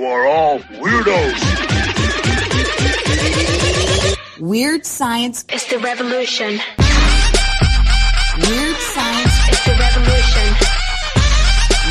You are all weirdos. Weird science is the revolution. Weird science is the revolution.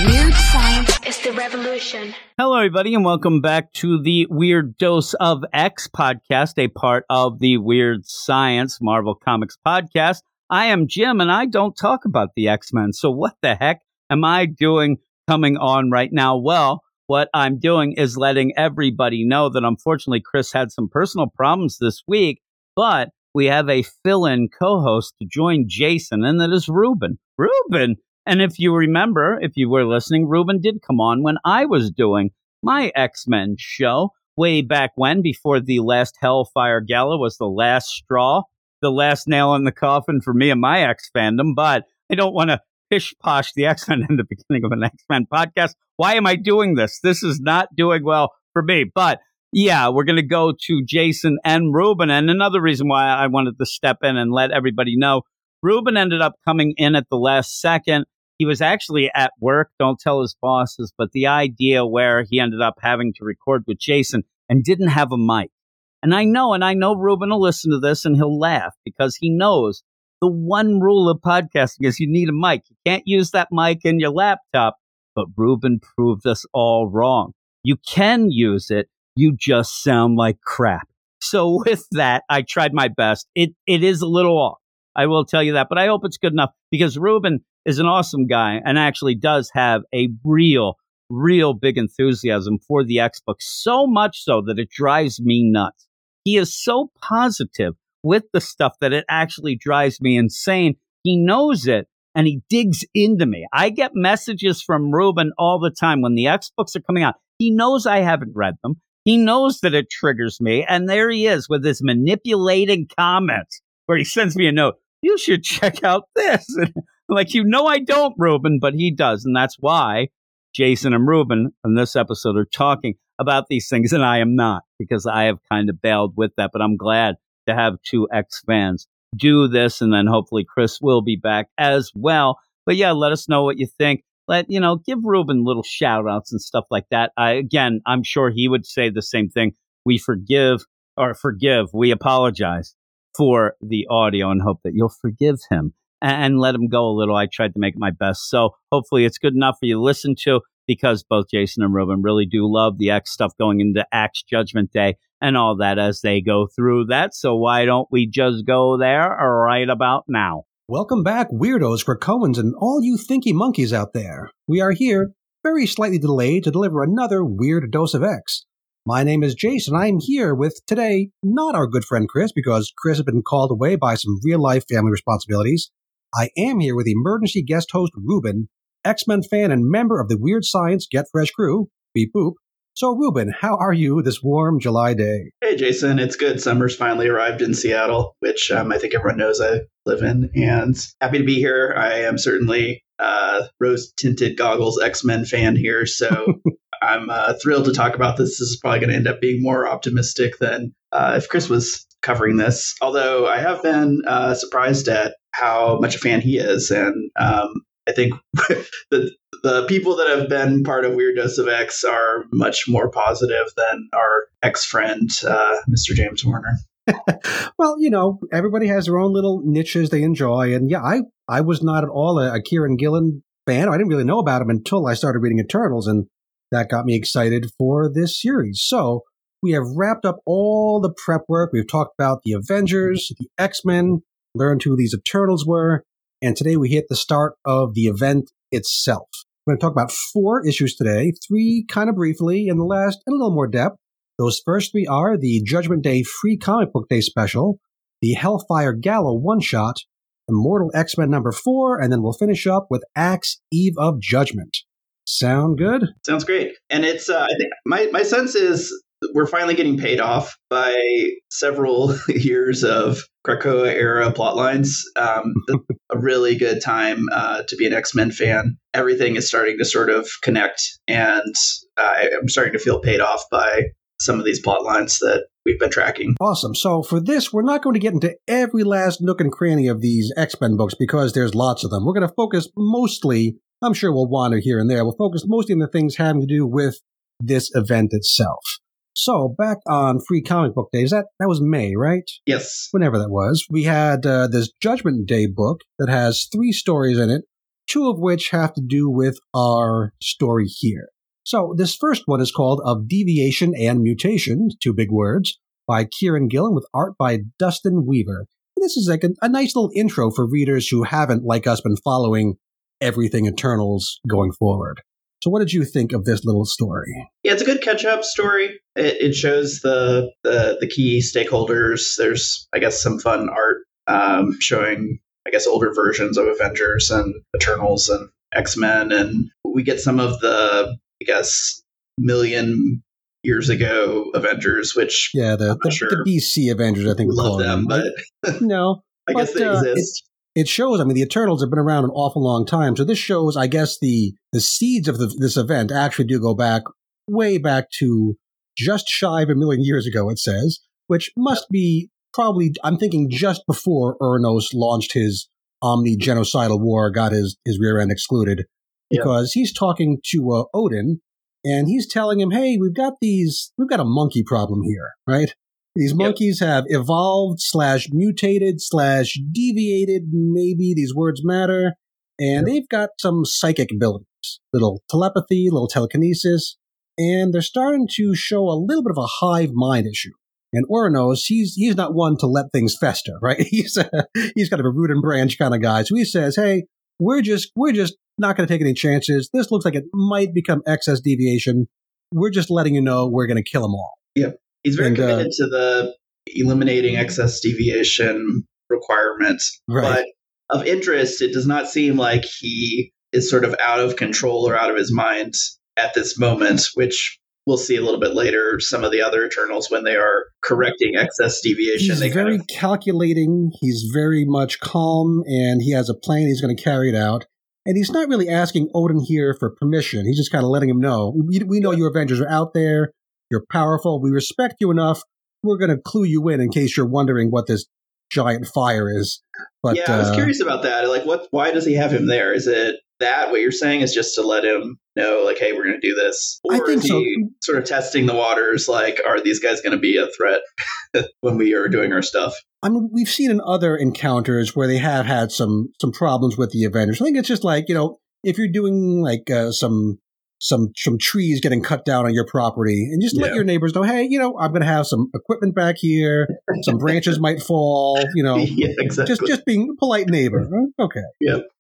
Weird science is the revolution. Hello, everybody, and welcome back to the Weird Dose of X podcast, a part of the Weird Science Marvel Comics podcast. I am Jim, and I don't talk about the X Men. So, what the heck am I doing coming on right now? Well, what I'm doing is letting everybody know that unfortunately Chris had some personal problems this week, but we have a fill in co host to join Jason, and that is Ruben. Ruben! And if you remember, if you were listening, Ruben did come on when I was doing my X Men show way back when, before the last Hellfire Gala was the last straw, the last nail in the coffin for me and my X fandom. But I don't want to pish posh the X Men in the beginning of an X Men podcast. Why am I doing this? This is not doing well for me. But yeah, we're going to go to Jason and Ruben. And another reason why I wanted to step in and let everybody know Ruben ended up coming in at the last second. He was actually at work. Don't tell his bosses, but the idea where he ended up having to record with Jason and didn't have a mic. And I know, and I know Ruben will listen to this and he'll laugh because he knows the one rule of podcasting is you need a mic. You can't use that mic in your laptop. But Ruben proved us all wrong. You can use it. You just sound like crap. So with that, I tried my best. It it is a little off. I will tell you that, but I hope it's good enough because Ruben is an awesome guy and actually does have a real, real big enthusiasm for the X books. So much so that it drives me nuts. He is so positive with the stuff that it actually drives me insane. He knows it and he digs into me. I get messages from Ruben all the time when the X books are coming out. He knows I haven't read them. He knows that it triggers me. And there he is with his manipulating comments where he sends me a note. You should check out this. And like, you know, I don't, Ruben, but he does. And that's why Jason and Ruben in this episode are talking about these things. And I am not because I have kind of bailed with that. But I'm glad to have two X fans do this. And then hopefully Chris will be back as well. But yeah, let us know what you think. Let, you know, give Ruben little shout outs and stuff like that. I, again, I'm sure he would say the same thing. We forgive or forgive. We apologize for the audio and hope that you'll forgive him and let him go a little. I tried to make my best. So hopefully it's good enough for you to listen to because both Jason and Ruben really do love the X stuff going into Axe Judgment Day and all that as they go through that. So why don't we just go there right about now? Welcome back, weirdos, for Cohen's and all you thinky monkeys out there. We are here, very slightly delayed, to deliver another weird dose of X. My name is Jason. I'm here with today not our good friend Chris because Chris has been called away by some real life family responsibilities. I am here with emergency guest host Ruben, X Men fan and member of the Weird Science Get Fresh crew. Beep boop. So, Ruben, how are you this warm July day? Hey, Jason. It's good. Summer's finally arrived in Seattle, which um, I think everyone knows I live in, and happy to be here. I am certainly uh, rose tinted goggles X Men fan here, so I'm uh, thrilled to talk about this. This is probably going to end up being more optimistic than uh, if Chris was covering this. Although I have been uh, surprised at how much a fan he is, and um, I think the the people that have been part of Weird Dose of X are much more positive than our ex friend, uh, Mr. James Warner. well, you know, everybody has their own little niches they enjoy, and yeah, I I was not at all a, a Kieron Gillen fan. I didn't really know about him until I started reading Eternals, and that got me excited for this series. So we have wrapped up all the prep work. We've talked about the Avengers, the X Men, learned who these Eternals were, and today we hit the start of the event itself. We're going to talk about four issues today, three kind of briefly, and the last in a little more depth. Those first three are the Judgment Day Free Comic Book Day special, the Hellfire Gala one shot, Immortal X Men number four, and then we'll finish up with Axe Eve of Judgment. Sound good? Sounds great. And it's, uh, I think my, my sense is we're finally getting paid off by several years of Krakoa era plot lines. Um, a really good time uh, to be an X Men fan. Everything is starting to sort of connect, and uh, I'm starting to feel paid off by some of these plot lines that we've been tracking. Awesome. So for this, we're not going to get into every last nook and cranny of these X Men books because there's lots of them. We're going to focus mostly. I'm sure we'll wander here and there. We'll focus mostly on the things having to do with this event itself. So back on Free Comic Book Days, that that was May, right? Yes. Whenever that was, we had uh, this Judgment Day book that has three stories in it, two of which have to do with our story here. So this first one is called Of Deviation and Mutation, two big words, by Kieron Gillen with art by Dustin Weaver. This is like a, a nice little intro for readers who haven't, like us, been following everything Eternals going forward. So, what did you think of this little story? Yeah, it's a good catch-up story. It, it shows the, the the key stakeholders. There's, I guess, some fun art um, showing, I guess, older versions of Avengers and Eternals and X Men, and we get some of the, I guess, million years ago Avengers, which Yeah, the, the, sure. the BC Avengers, I think we love them, them. but no, I guess But, they uh, exist. It shows. I mean, the Eternals have been around an awful long time, so this shows. I guess the the seeds of the, this event actually do go back way back to just shy of a million years ago. It says, which must be probably. I'm thinking just before Uranos launched his Omni genocidal war, got his his rear end excluded, Yeah. because he's talking to uh, Odin, and he's telling him, "Hey, we've got these. We've got a monkey problem here, right?" These monkeys have evolved slash mutated slash deviated. Maybe these words matter. And they've got some psychic abilities, little telepathy, little telekinesis, and they're starting to show a little bit of a hive mind issue. And Uranos, he's he's not one to let things fester, right? He's a, he's kind of a root and branch kind of guy. So he says, "Hey, we're just we're just not going to take any chances. This looks like it might become excess deviation. We're just letting you know we're going to kill them all." He's very and, uh, committed to the eliminating excess deviation requirements. Right. But of interest, it does not seem like he is sort of out of control or out of his mind at this moment, which we'll see a little bit later. Some of the other Eternals, when they are correcting excess deviation, He's they very kind of calculating. He's very much calm, and he has a plan. He's going to carry it out. And he's not really asking Odin here for permission. He's just kind of letting him know. We, we know your Avengers are out there. You're powerful. We respect you enough. We're going to clue you in in case you're wondering what this giant fire is. But yeah, I was uh, curious about that. Like, what? Why does he have him there? Is it that what you're saying is just to let him know, like, hey, we're going to do this, or I think is so. sort of testing the waters? Like, are these guys going to be a threat when we are doing our stuff? I mean, we've seen in other encounters where they have had some some problems with the Avengers. I think it's just like you know, if you're doing like uh, some some some trees getting cut down on your property, and just let Yeah. your neighbors know, hey, you know, I'm going to have some equipment back here. Some branches might fall. You know, yeah, exactly. just just being a polite neighbor. Okay.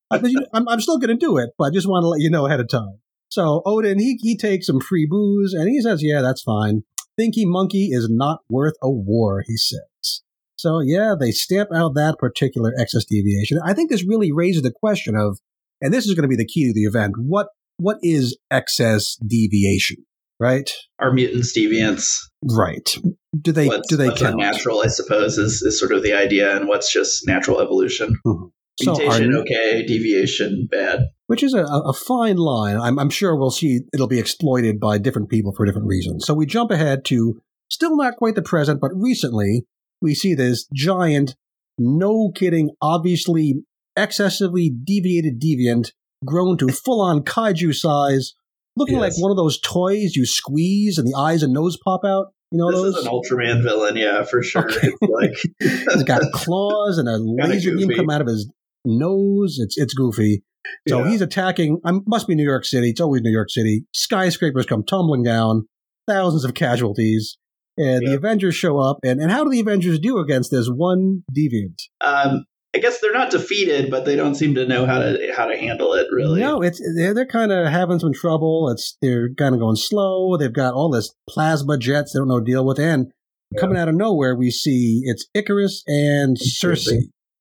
But you- I'm, I'm still going to do it, but I just want to let you know ahead of time. So Odin, he he takes some free booze, and he says, "Yeah, that's fine. Thinky Monkey is not worth a war," he says. So yeah, they stamp out that particular excess deviation. I think this really raises the question of, and this is going to be the key to the event. What what is excess deviation? Right. Are mutants deviants? Right. Do they what's, do they what's count? unnatural? I suppose is, is sort of the idea, and what's just natural evolution. Mm-hmm. So are Mutation, okay. Deviation, bad. which is a, a fine line. I'm, I'm sure we'll see it'll be exploited by different people for different reasons. So we jump ahead to still not quite the present, but recently we see this giant, no kidding, obviously excessively deviated deviant grown to full on kaiju size, looking Yes. like one of those toys you squeeze and the eyes and nose pop out. You know this those? is an Ultraman villain, yeah, for sure. Okay. Like He's got claws and a laser beam come out of his nose. It's it's goofy. So Yeah. he's attacking. I must be New York City. It's always New York City. Skyscrapers come tumbling down. Thousands of casualties. And the Avengers show up. And, and how do the Avengers do against this one deviant? um, I guess they're not defeated, but they don't seem to know how to how to handle it. Really, No, it's they're, they're kind of having some trouble. It's they're kind of going slow. They've got all this plasma jets they don't know how to deal with. And coming out of nowhere, we see it's Ikaris and Circe.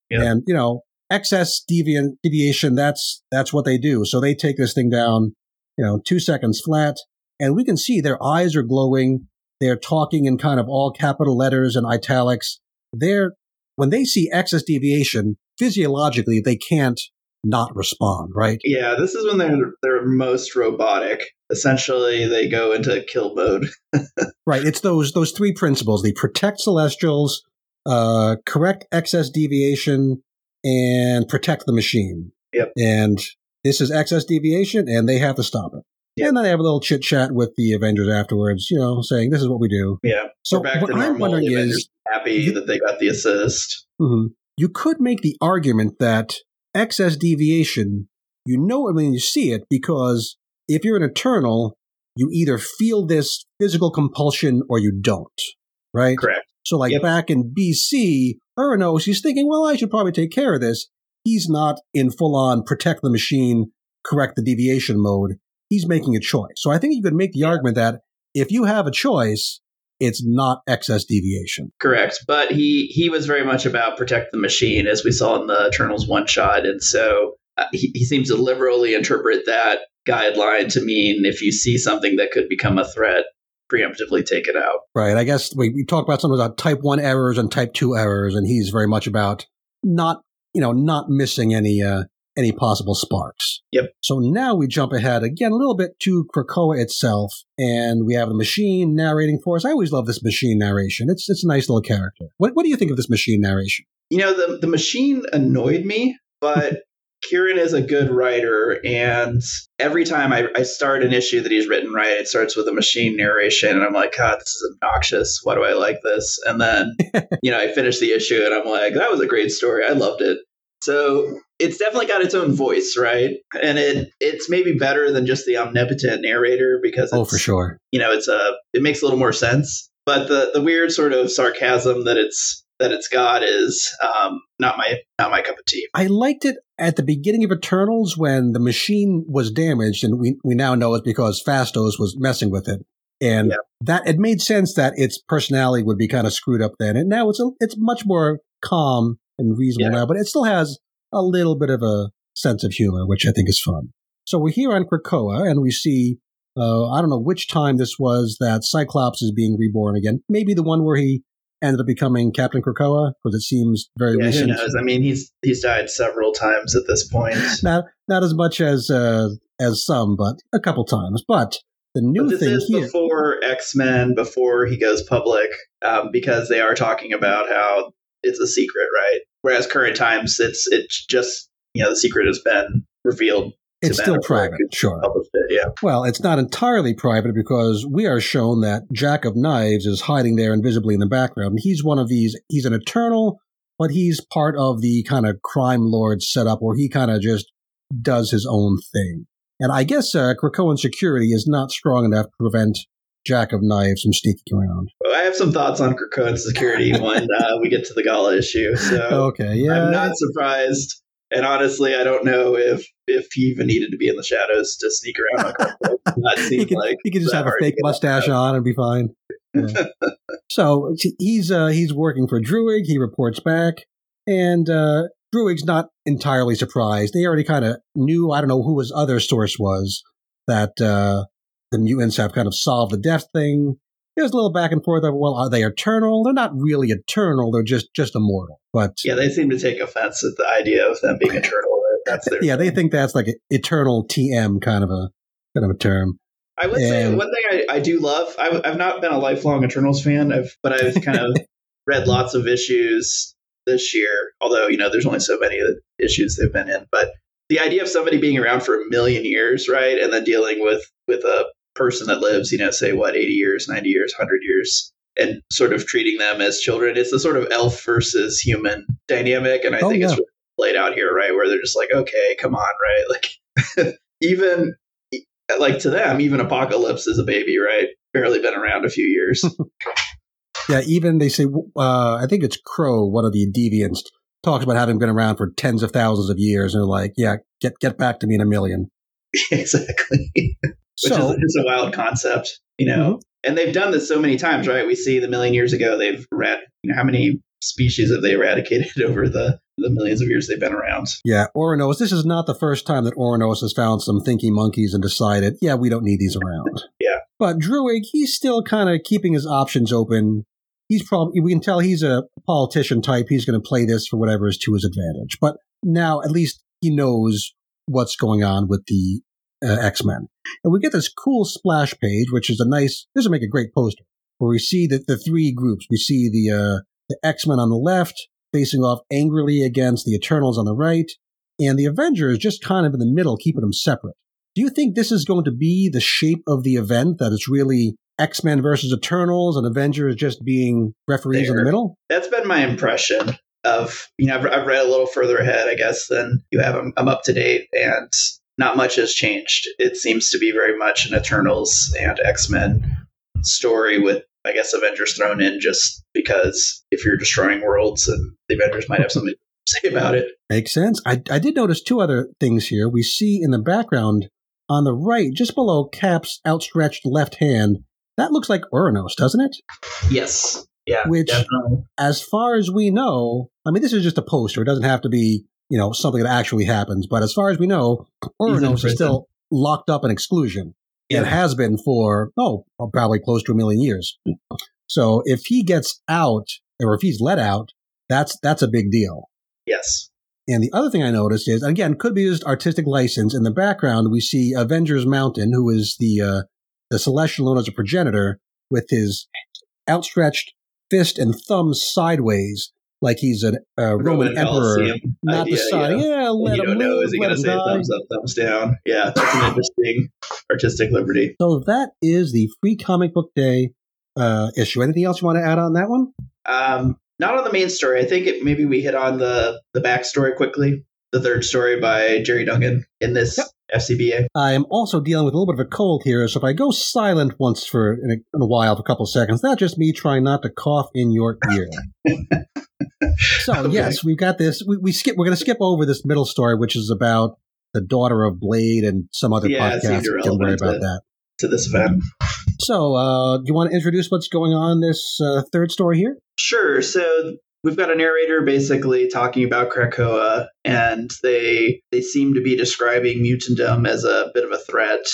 Yeah. And you know, excess deviant deviation. That's that's what they do. So they take this thing down. You know, two seconds flat, and we can see their eyes are glowing. They're talking in kind of all capital letters and italics. They're when they see excess deviation, physiologically they can't not respond, right? Yeah, this is when they're they're most robotic. Essentially, they go into kill mode. Right. It's those those three principles: the protect celestials, uh, correct excess deviation, and protect the machine. Yep. And this is excess deviation, and they have to stop it. And then they have a little chit chat with the Avengers afterwards, you know, saying this is what we do. Yeah. So back what I'm wondering The Avengers is, happy that they got the assist. mhm, you could make the argument that excess deviation, you know it when you see it because if you're an Eternal, you either feel this physical compulsion or you don't, right? Correct. So, like Yep. back in BC, Uranos, he's thinking, well, I should probably take care of this. He's not in full on protect the machine, correct the deviation mode. He's making a choice. So, I think you could make the argument that if you have a choice, it's not excess deviation. Correct. But he he was very much about protect the machine, as we saw in the Eternals one shot, and so uh, he, he seems to liberally interpret that guideline to mean if you see something that could become a threat, preemptively take it out. Right. I guess we, we talk about something about type one errors and type two errors, and he's very much about not, you know, not missing any, uh, any possible sparks. Yep. So now we jump ahead again a little bit to Krakoa itself, and we have the machine narrating for us. I always love this machine narration. It's it's a nice little character. What what do you think of this machine narration? You know, the the machine annoyed me, but Kieron is a good writer, and every time I, I start an issue that he's written right, it starts with a machine narration, and I'm like, God, this is obnoxious. Why do I like this? And then, you know, I finish the issue, and I'm like, that was a great story. I loved it. So it's definitely got its own voice, right? And it it's maybe better than just the omnipotent narrator because Oh, for sure. you know, it's a it makes a little more sense. But the the weird sort of sarcasm that it's that it's got is um, not my not my cup of tea. I liked it at the beginning of Eternals when the machine was damaged, and we, we now know it's because Phastos was messing with it. And Yeah. that it made sense that its personality would be kind of screwed up then. And now it's a, it's much more calm and reasonable Yeah. now, but it still has a little bit of a sense of humor, which I think is fun. So we're here on Krakoa, and we see uh, I don't know which time this was that Cyclops is being reborn again. Maybe the one where he ended up becoming Captain Krakoa, because it seems very Yeah, who recent. knows? I mean, he's he's died several times at this point. not not as much as uh, as some, but a couple times. But the new But this thing is here, before X Men, before he goes public, um, because they are talking about how it's a secret, right? Whereas current times, it's it's just you know the secret has been revealed. it's still private, sure. It, yeah. Well, it's not entirely private because we are shown that Jack of Knives is hiding there invisibly in the background. He's one of these. He's an Eternal, but he's part of the kind of crime lord setup where he kind of just does his own thing. And I guess uh, Krakoan security is not strong enough to prevent Jack of Knives from sneaking around. Well, I have some thoughts on Krakoan security when uh, we get to the Gala issue. So Okay, yeah. I'm not surprised. And honestly, I don't know if if he even needed to be in the shadows to sneak around. He could, like he could just have a fake mustache on and be fine. Yeah. so he's uh, he's working for Druig. He reports back, and uh, Druig's not entirely surprised. They already kind of knew. I don't know who his other source was that uh, the mutants have kind of solved the death thing. There's a little back and forth of well, are they eternal? They're not really eternal. They're just just immortal. But Yeah, they seem to take offense at the idea of them being eternal. That's their yeah, they think that's like eternal TM kind of a kind of a term. I would say one thing I, I do love. I, have not been a lifelong Eternals fan, I've, but I've kind of read lots of issues this year. Although you know, there's only so many issues they've been in. But the idea of somebody being around for a million years, right, and then dealing with with a person that lives, you know, say what, 80 years, 90 years, 100 years, and sort of treating them as children. It's the sort of elf versus human dynamic, and I Oh, think it's yeah. really played out here, right, where they're just like, okay, come on, right, like even like to them, even Apocalypse is a baby, right? Barely been around a few years. Yeah, even they say, uh, I think it's Kro, one of the deviants, talks about having been around for tens of thousands of years, and they're like, "Yeah, get get back to me in a million. exactly. Which So, is a wild concept, you know. Mhm. And they've done this so many times, right? We see the million years ago they've rat you know, how many species have they eradicated over the, the millions of years they've been around? yeah, Uranos. This is not the first time that Uranos has found some thinky monkeys and decided, yeah, we don't need these around. Yeah. But Druig, he's still kind of keeping his options open. He's probably we can tell he's a politician type. He's going to play this for whatever is to his advantage. But now at least he knows what's going on with the uh, X Men, and we get this cool splash page, which is a nice. This will make a great poster where we see that the three groups. We see the uh, the X Men on the left facing off angrily against the Eternals on the right, and the Avengers just kind of in the middle, keeping them separate. Do you think this is going to be the shape of the event that it's really X Men versus Eternals and Avengers just being referees in the middle? That's been my impression of, you know, I've, I've read a little further ahead, I guess, than you have. I'm, I'm up to date and not much has changed. It seems to be very much an Eternals and X Men story with, I guess, Avengers thrown in just because if you're destroying worlds and the Avengers might have something to say about it. Makes sense. I, I did notice two other things here. We see in the background on the right, just below Cap's outstretched left hand, that looks like Uranos, doesn't it? Yes. Yeah. Which- definitely. As far as we know, I mean, this is just a poster. It doesn't have to be, you know, something that actually happens. But as far as we know, in is still locked up in exclusion. Yeah. It has been for, oh, probably close to a million years. So if he gets out, or if he's let out, that's that's a big deal. Yes. And the other thing I noticed is, again, could be just artistic license. In the background, we see Avengers Mountain, who is the uh, the celestial known as a progenitor, with his outstretched fist and thumb sideways, like he's a uh, Roman, emperor, Coliseum not idea, the side. yeah. Yeah, let him know, is he going to say die. thumbs up, thumbs down? Yeah, that's an interesting artistic liberty. So that is the free comic book day uh, issue. Anything else you want to add on that one? Um, not on the main story. I think it, maybe we hit on the the backstory quickly. The third story by Gerry Duggan in this FCBD. I am also dealing with a little bit of a cold here, so if I go silent once for in a, in a while for a couple of seconds, that's just me trying not to cough in your ear. so Okay. yes, we've got this. We, we skip. We're going to skip over this middle story, which is about the daughter of Blade and some other Yeah, podcast. Can worry about to- that. to this event. So, uh, do you want to introduce what's going on in this uh, third story here? Sure. So we've got a narrator basically talking about Krakoa, and they they seem to be describing mutantdom as a bit of a threat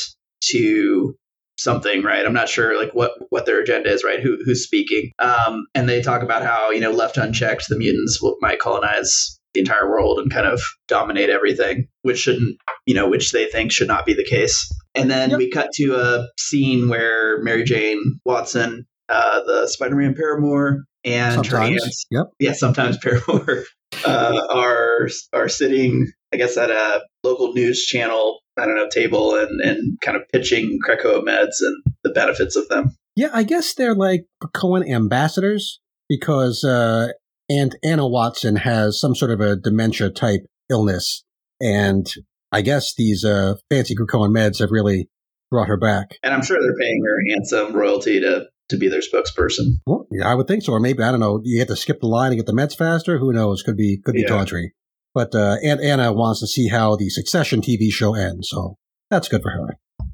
to something, right? I'm not sure like what what their agenda is, right? Who who's speaking? Um, and they talk about how you know left unchecked, the mutants will, might colonize the entire world and kind of dominate everything, which shouldn't, you know, which they think should not be the case. And then Yep. we cut to a scene where Mary Jane Watson, uh, the Spider-Man paramour, and her Sometimes. aunts, Yep. yeah, sometimes paramour, uh, are are sitting, I guess, at a local news channel, I don't know, table and and kind of pitching Krakoa meds and the benefits of them. Yeah, I guess they're like Krakoan ambassadors because uh, Aunt Anna Watson has some sort of a dementia type illness, and I guess these uh, fancy Krakoan meds have really brought her back. And I'm sure they're paying her handsome royalty to to be their spokesperson. Well, yeah, I would think so, or maybe I don't know. You get to skip the line and get the meds faster. Who knows? Could be could be Yeah. tawdry. But uh, Aunt Anna wants to see how the Succession TV show ends, so that's good for her. But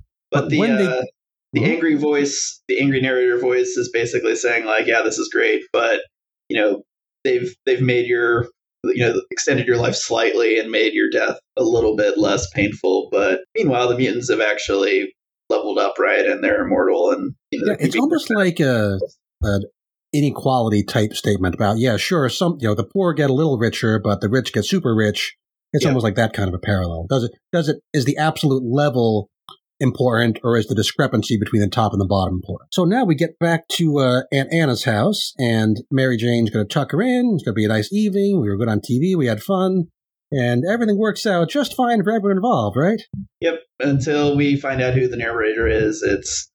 But the when they- uh, the Mhm. angry voice, the angry narrator voice, is basically saying like, "Yeah, this is great, but you know, they've they've made your you know extended your life slightly and made your death a little bit less painful. But meanwhile, the mutants have actually leveled up, right, and they're immortal. And you know, Yeah, it's almost like a, an inequality type statement about yeah, sure, some you know the poor get a little richer, but the rich get super rich. It's Yeah. almost like that kind of a parallel. Does it? Does it? Is the absolute level important, or is the discrepancy between the top and the bottom important? So now we get back to uh, Aunt Anna's house, and Mary Jane's going to tuck her in. It's going to be a nice evening. We were good on TV. We had fun. And everything works out just fine for everyone involved, right? Yep. Until we find out who the narrator is, it's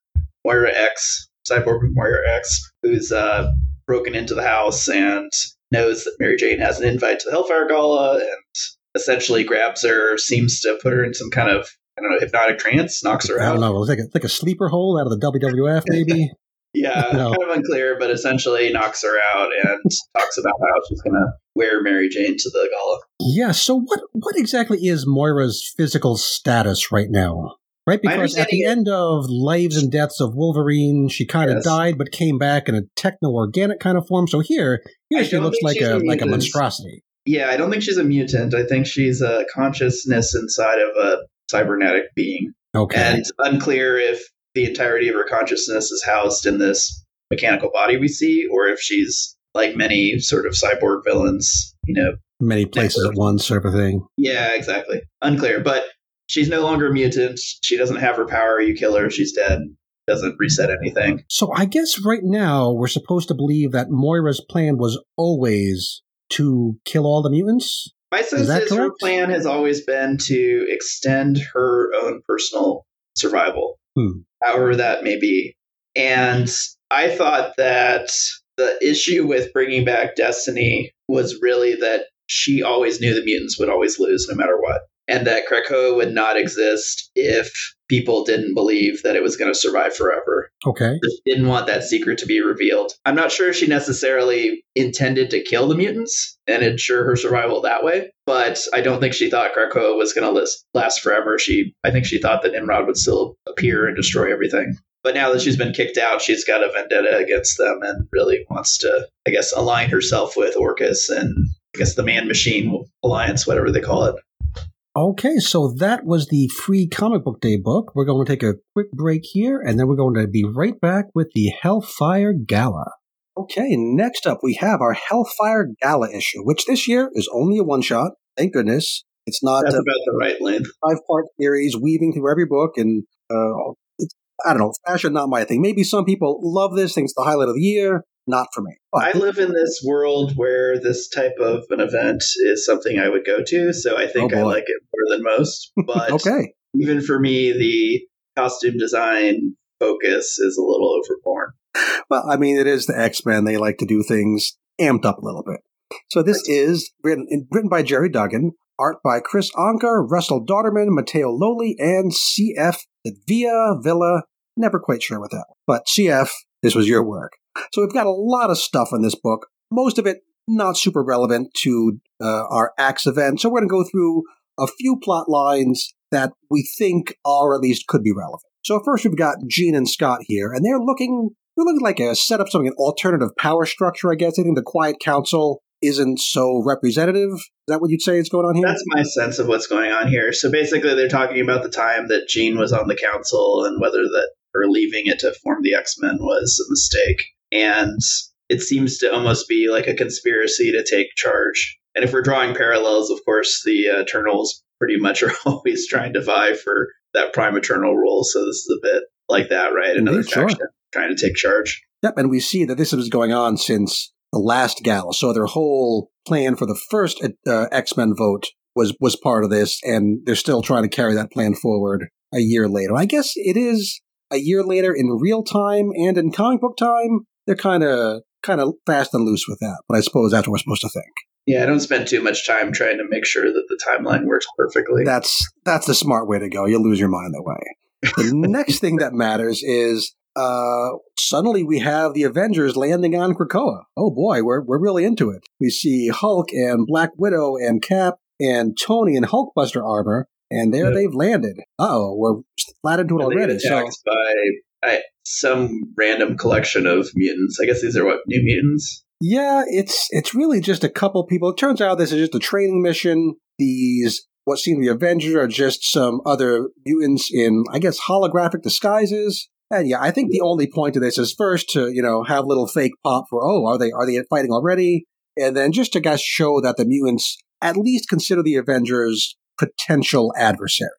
Moira X, Cyborg Moira X, who's uh, broken into the house and knows that Mary Jane has an invite to the Hellfire Gala and essentially grabs her, seems to put her in some kind of, I don't know, hypnotic trance, knocks her out. I don't know. It's like a, like a sleeper hole out of the WWF, maybe. Yeah, No. kind of unclear, but essentially knocks her out and talks about how she's going to wear Mary Jane to the gala. Yeah. So what what exactly is Moira's physical status right now? Right, because at the understanding end of Lives and Deaths of Wolverine, she kind of Yes. died but came back in a techno organic kind of form. So here, here I she looks like a a like a monstrosity. Yeah, I don't think she's a mutant. I think she's a consciousness inside of a cybernetic being. Okay. And it's unclear if the entirety of her consciousness is housed in this mechanical body we see, or if she's like many sort of cyborg villains, you know. Many places at once, sort of thing. Yeah, exactly. Unclear. But she's no longer a mutant. She doesn't have her power. You kill her, she's dead. Doesn't reset anything. So I guess right now we're supposed to believe that Moira's plan was always to kill all the mutants. My sense that is, her plan has always been to extend her own personal survival, Hmm. however that may be. And I thought that the issue with bringing back Destiny was really that she always knew the mutants would always lose no matter what. And that Krakoa would not exist if people didn't believe that it was going to survive forever Okay. just didn't want that secret to be revealed. I'm not sure she necessarily intended to kill the mutants and ensure her survival that way, but I don't think she thought Krakoa was going to last forever. She, I think she thought that Nimrod would still appear and destroy everything. But now that she's been kicked out, she's got a vendetta against them and really wants to, I guess, align herself with Orchis and I guess the Man Machine Alliance, whatever they call it. Okay, so that was the free comic book day book. We're going to take a quick break here, and then we're going to be right back with the Hellfire Gala. Okay, next up we have our Hellfire Gala issue, which this year is only a one shot. Thank goodness. It's not That's a about the right length. five part series weaving through every book, and uh, it's, I don't know, fashion not my thing. Maybe some people love this, think it's the highlight of the year. Not for me. I live in this world where this type of an event is something I would go to, so I think Oh, I like it more than most. But okay, even for me, the costume design focus is a little overborne. Well, I mean, it is the X Men. They like to do things amped up a little bit. So this is written, written by Gerry Duggan, art by Kris Anka, Russell Dauterman, Matteo Lolli, and CF Via Villa. Never quite sure what that. But CF, this was your work. So we've got a lot of stuff in this book. Most of it not super relevant to uh, our Axe event. So we're going to go through a few plot lines that we think are at least could be relevant. So first we've got Jean and Scott here, and they're looking they're looking like a set up something, an alternative power structure, I guess. I think the Quiet Council isn't so representative. Is that what you'd say is going on here? That's my sense of what's going on here. So basically, they're talking about the time that Jean was on the council and whether that her leaving it to form the X Men was a mistake. And it seems to almost be like a conspiracy to take charge. And if we're drawing parallels, of course, the uh, Eternals pretty much are always trying to vie for that Prime Eternal role. So this is a bit like that, right? Another Indeed, sure. faction trying to take charge. Yep, and we see that this was going on since the last gala. So their whole plan for the first uh, X Men vote was was part of this, and they're still trying to carry that plan forward a year later. I guess it is a year later in real time and in comic book time. They're kind of kind of fast and loose with that, but I suppose that's what we're supposed to think. Yeah, I don't spend too much time trying to make sure that the timeline works perfectly. That's that's the smart way to go. You'll lose your mind that way. The next thing that matters is uh, suddenly we have the Avengers landing on Krakoa. Oh boy, we're we're really into it. We see Hulk and Black Widow and Cap and Tony in Hulkbuster armor, and there Yeah. they've landed. Uh oh, we're flat into it And already. So by uh, some random collection of mutants. I guess these are what new mutants. Yeah, it's it's really just a couple people. It turns out this is just a training mission. These what seem to be Avengers are just some other mutants in, I guess, holographic disguises. And yeah, I think the only point of this is first to you know have little fake pop for oh are they are they fighting already, and then just to guess show that the mutants at least consider the Avengers potential adversaries.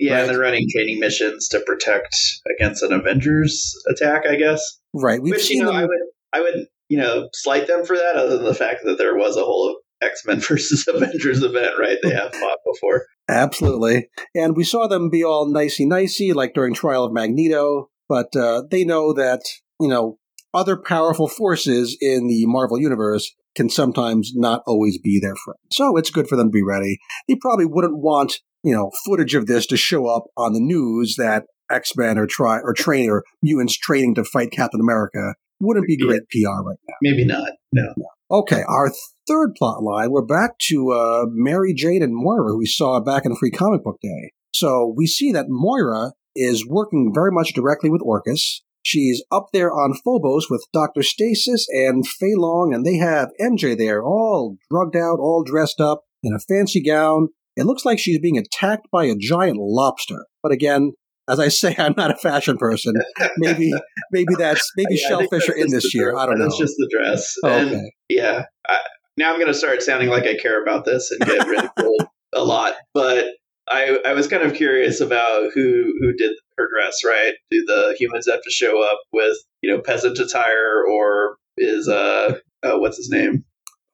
Yeah, Right. and they're running training missions to protect against an Avengers attack. I guess. Right? We've Which seen you know, them. I would, I would, you know, slight them for that. Other than the fact that there was a whole X Men versus Avengers event, right? They have fought before. Absolutely. And we saw them be all nicey nicey, like during Trial of Magneto, but uh, they know that, you know, other powerful forces in the Marvel Universe can sometimes not always be their friend. So it's good for them to be ready. They probably wouldn't want, you know, footage of this to show up on the news that X Men or try or train or mutants training to fight Captain America. Wouldn't be great PR right now. Maybe not. No. Okay, our third plot line, we're back to uh, Mary Jane and Moira, who we saw back in Free Comic Book Day. So we see that Moira is working very much directly with Orchis. She's up there on Phobos with Dr. Stasis and Feilong, and they have MJ there, all drugged out, all dressed up in a fancy gown. It looks like she's being attacked by a giant lobster. But again, as I say, I'm not a fashion person. Maybe, maybe that's maybe Yeah, shellfish are in this year. dress. I don't know. It's just the dress. Oh, And okay. yeah, I, now I'm going to start sounding like I care about this and get ridiculed a lot. But I, I was kind of curious about who who did her dress. Right? Do the humans have to show up with you know peasant attire, or is uh, uh what's his name?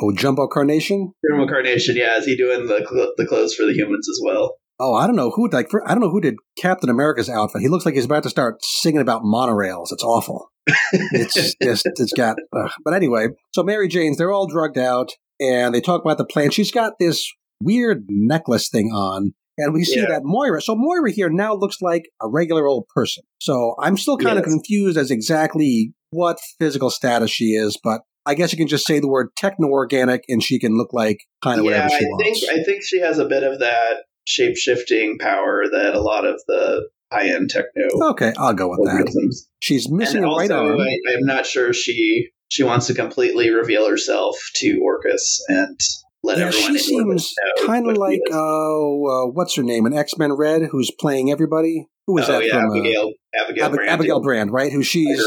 Oh, Jumbo Carnation. Jumbo Carnation, yeah, is he doing the cl- the clothes for the humans as well? Oh, I don't know who like for, I don't know who did Captain America's outfit. He looks like he's about to start singing about monorails. It's awful. it's just it's got. ugh. But anyway, so Mary Jane's they're all drugged out, and they talk about the plan. She's got this weird necklace thing on, and we see Yeah. that Moira. So Moira here now looks like a regular old person. So I'm still kind of confused as exactly what physical status she is, but. I guess you can just say the word techno organic and she can look like kind of yeah, whatever she I wants. think I think she has a bit of that shape shifting power that a lot of the high end techno okay, I'll go with that. She's missing and a right also, arm. I, I'm not sure she she wants to completely reveal herself to Orchis and let yeah, everyone she seems kind of like is. uh, uh, what's her name? An X Men Red who's playing everybody. Who is oh that yeah, from? uh, Abigail Abigail Ab- Brand. Abigail Brand, right? Who she's.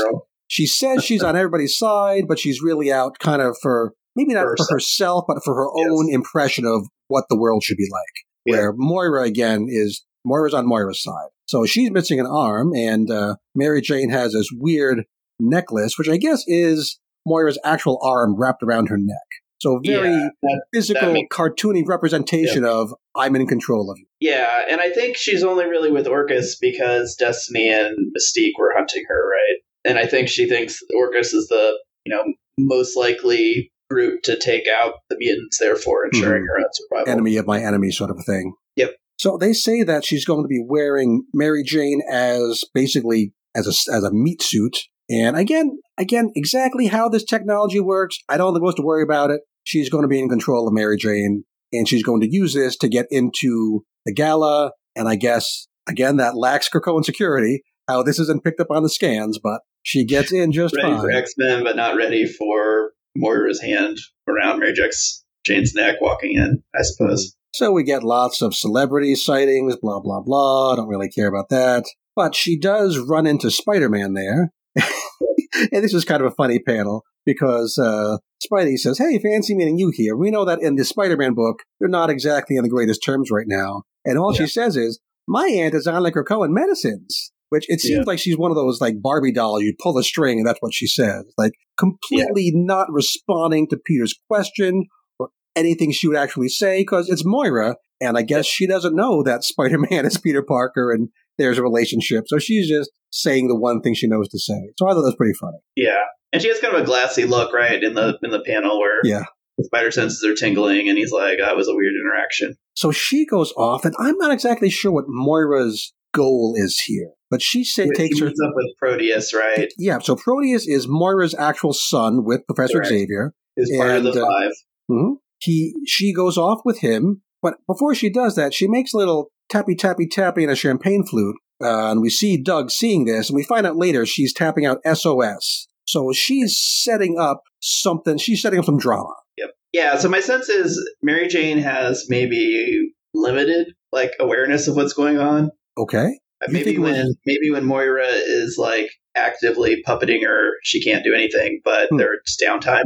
She says she's on everybody's side, but she's really out kind of for maybe not For for herself. herself, but for her Yes. own impression of what the world should be like. Yeah. Where Moira again is Moira's on Moira's side, so she's missing an arm, and uh, Mary Jane has this weird necklace, which I guess is Moira's actual arm wrapped around her neck. So very Yeah, that- physical, makes- cartoony representation of I'm in control of you. yeah, and I think she's only really with Orchis because Destiny and Mystique were hunting her, right? And I think she thinks Orchis is the you know most likely group to take out the mutants, therefore ensuring Mhm. her own survival. enemy of my enemy sort of a thing. Yep. So they say that she's going to be wearing Mary Jane as basically as a as a meat suit. And again, again, exactly how this technology works, I don't think we're supposed to worry about it. She's going to be in control of Mary Jane, and she's going to use this to get into the gala. And I guess again, that lacks Krakoan security. How this isn't picked up on the scans, but she gets in just ready fine. for X Men, but not ready for Moira's hand around Mary Jack's Jane's neck walking in. I suppose. So we get lots of celebrity sightings, blah, blah, blah. I don't really care about that. But she does run into Spider Man there. and this is kind of a funny panel because uh, Spidey says, Hey, fancy meeting you here. We know that in the Spider Man book, they're not exactly on the greatest terms right now. And all she says is, My aunt is on like Krakoan medicines. Which it seems Yeah. like she's one of those like Barbie dolls. You pull the string and that's what she says. Like completely not responding to Peter's question or anything she would actually say because it's Moira. And I guess she doesn't know that Spider Man is Peter Parker and there's a relationship. So she's just saying the one thing she knows to say. So I thought that was pretty funny. Yeah, and she has kind of a glassy look, right, in the in the panel where Yeah. the spider senses are tingling, and he's like, "That was a weird interaction." So she goes off, and I'm not exactly sure what Moira's goal is here. But she say, He takes her. up with Proteus, right? Yeah, so Proteus is Moira's actual son with Professor Correct. Xavier. Who's part of the And, uh, five. hmm He she goes off with him, but before she does that, she makes a little tappy tappy tappy in a champagne flute, uh, and we see Doug seeing this, and we find out later she's tapping out SOS. So she's setting up something. She's setting up some drama. Yep. Yeah, so my sense is Mary Jane has maybe limited like awareness of what's going on. Okay. Maybe it was- when maybe when Moira is like actively puppeting her, she can't do anything, but Hmm. there's downtime.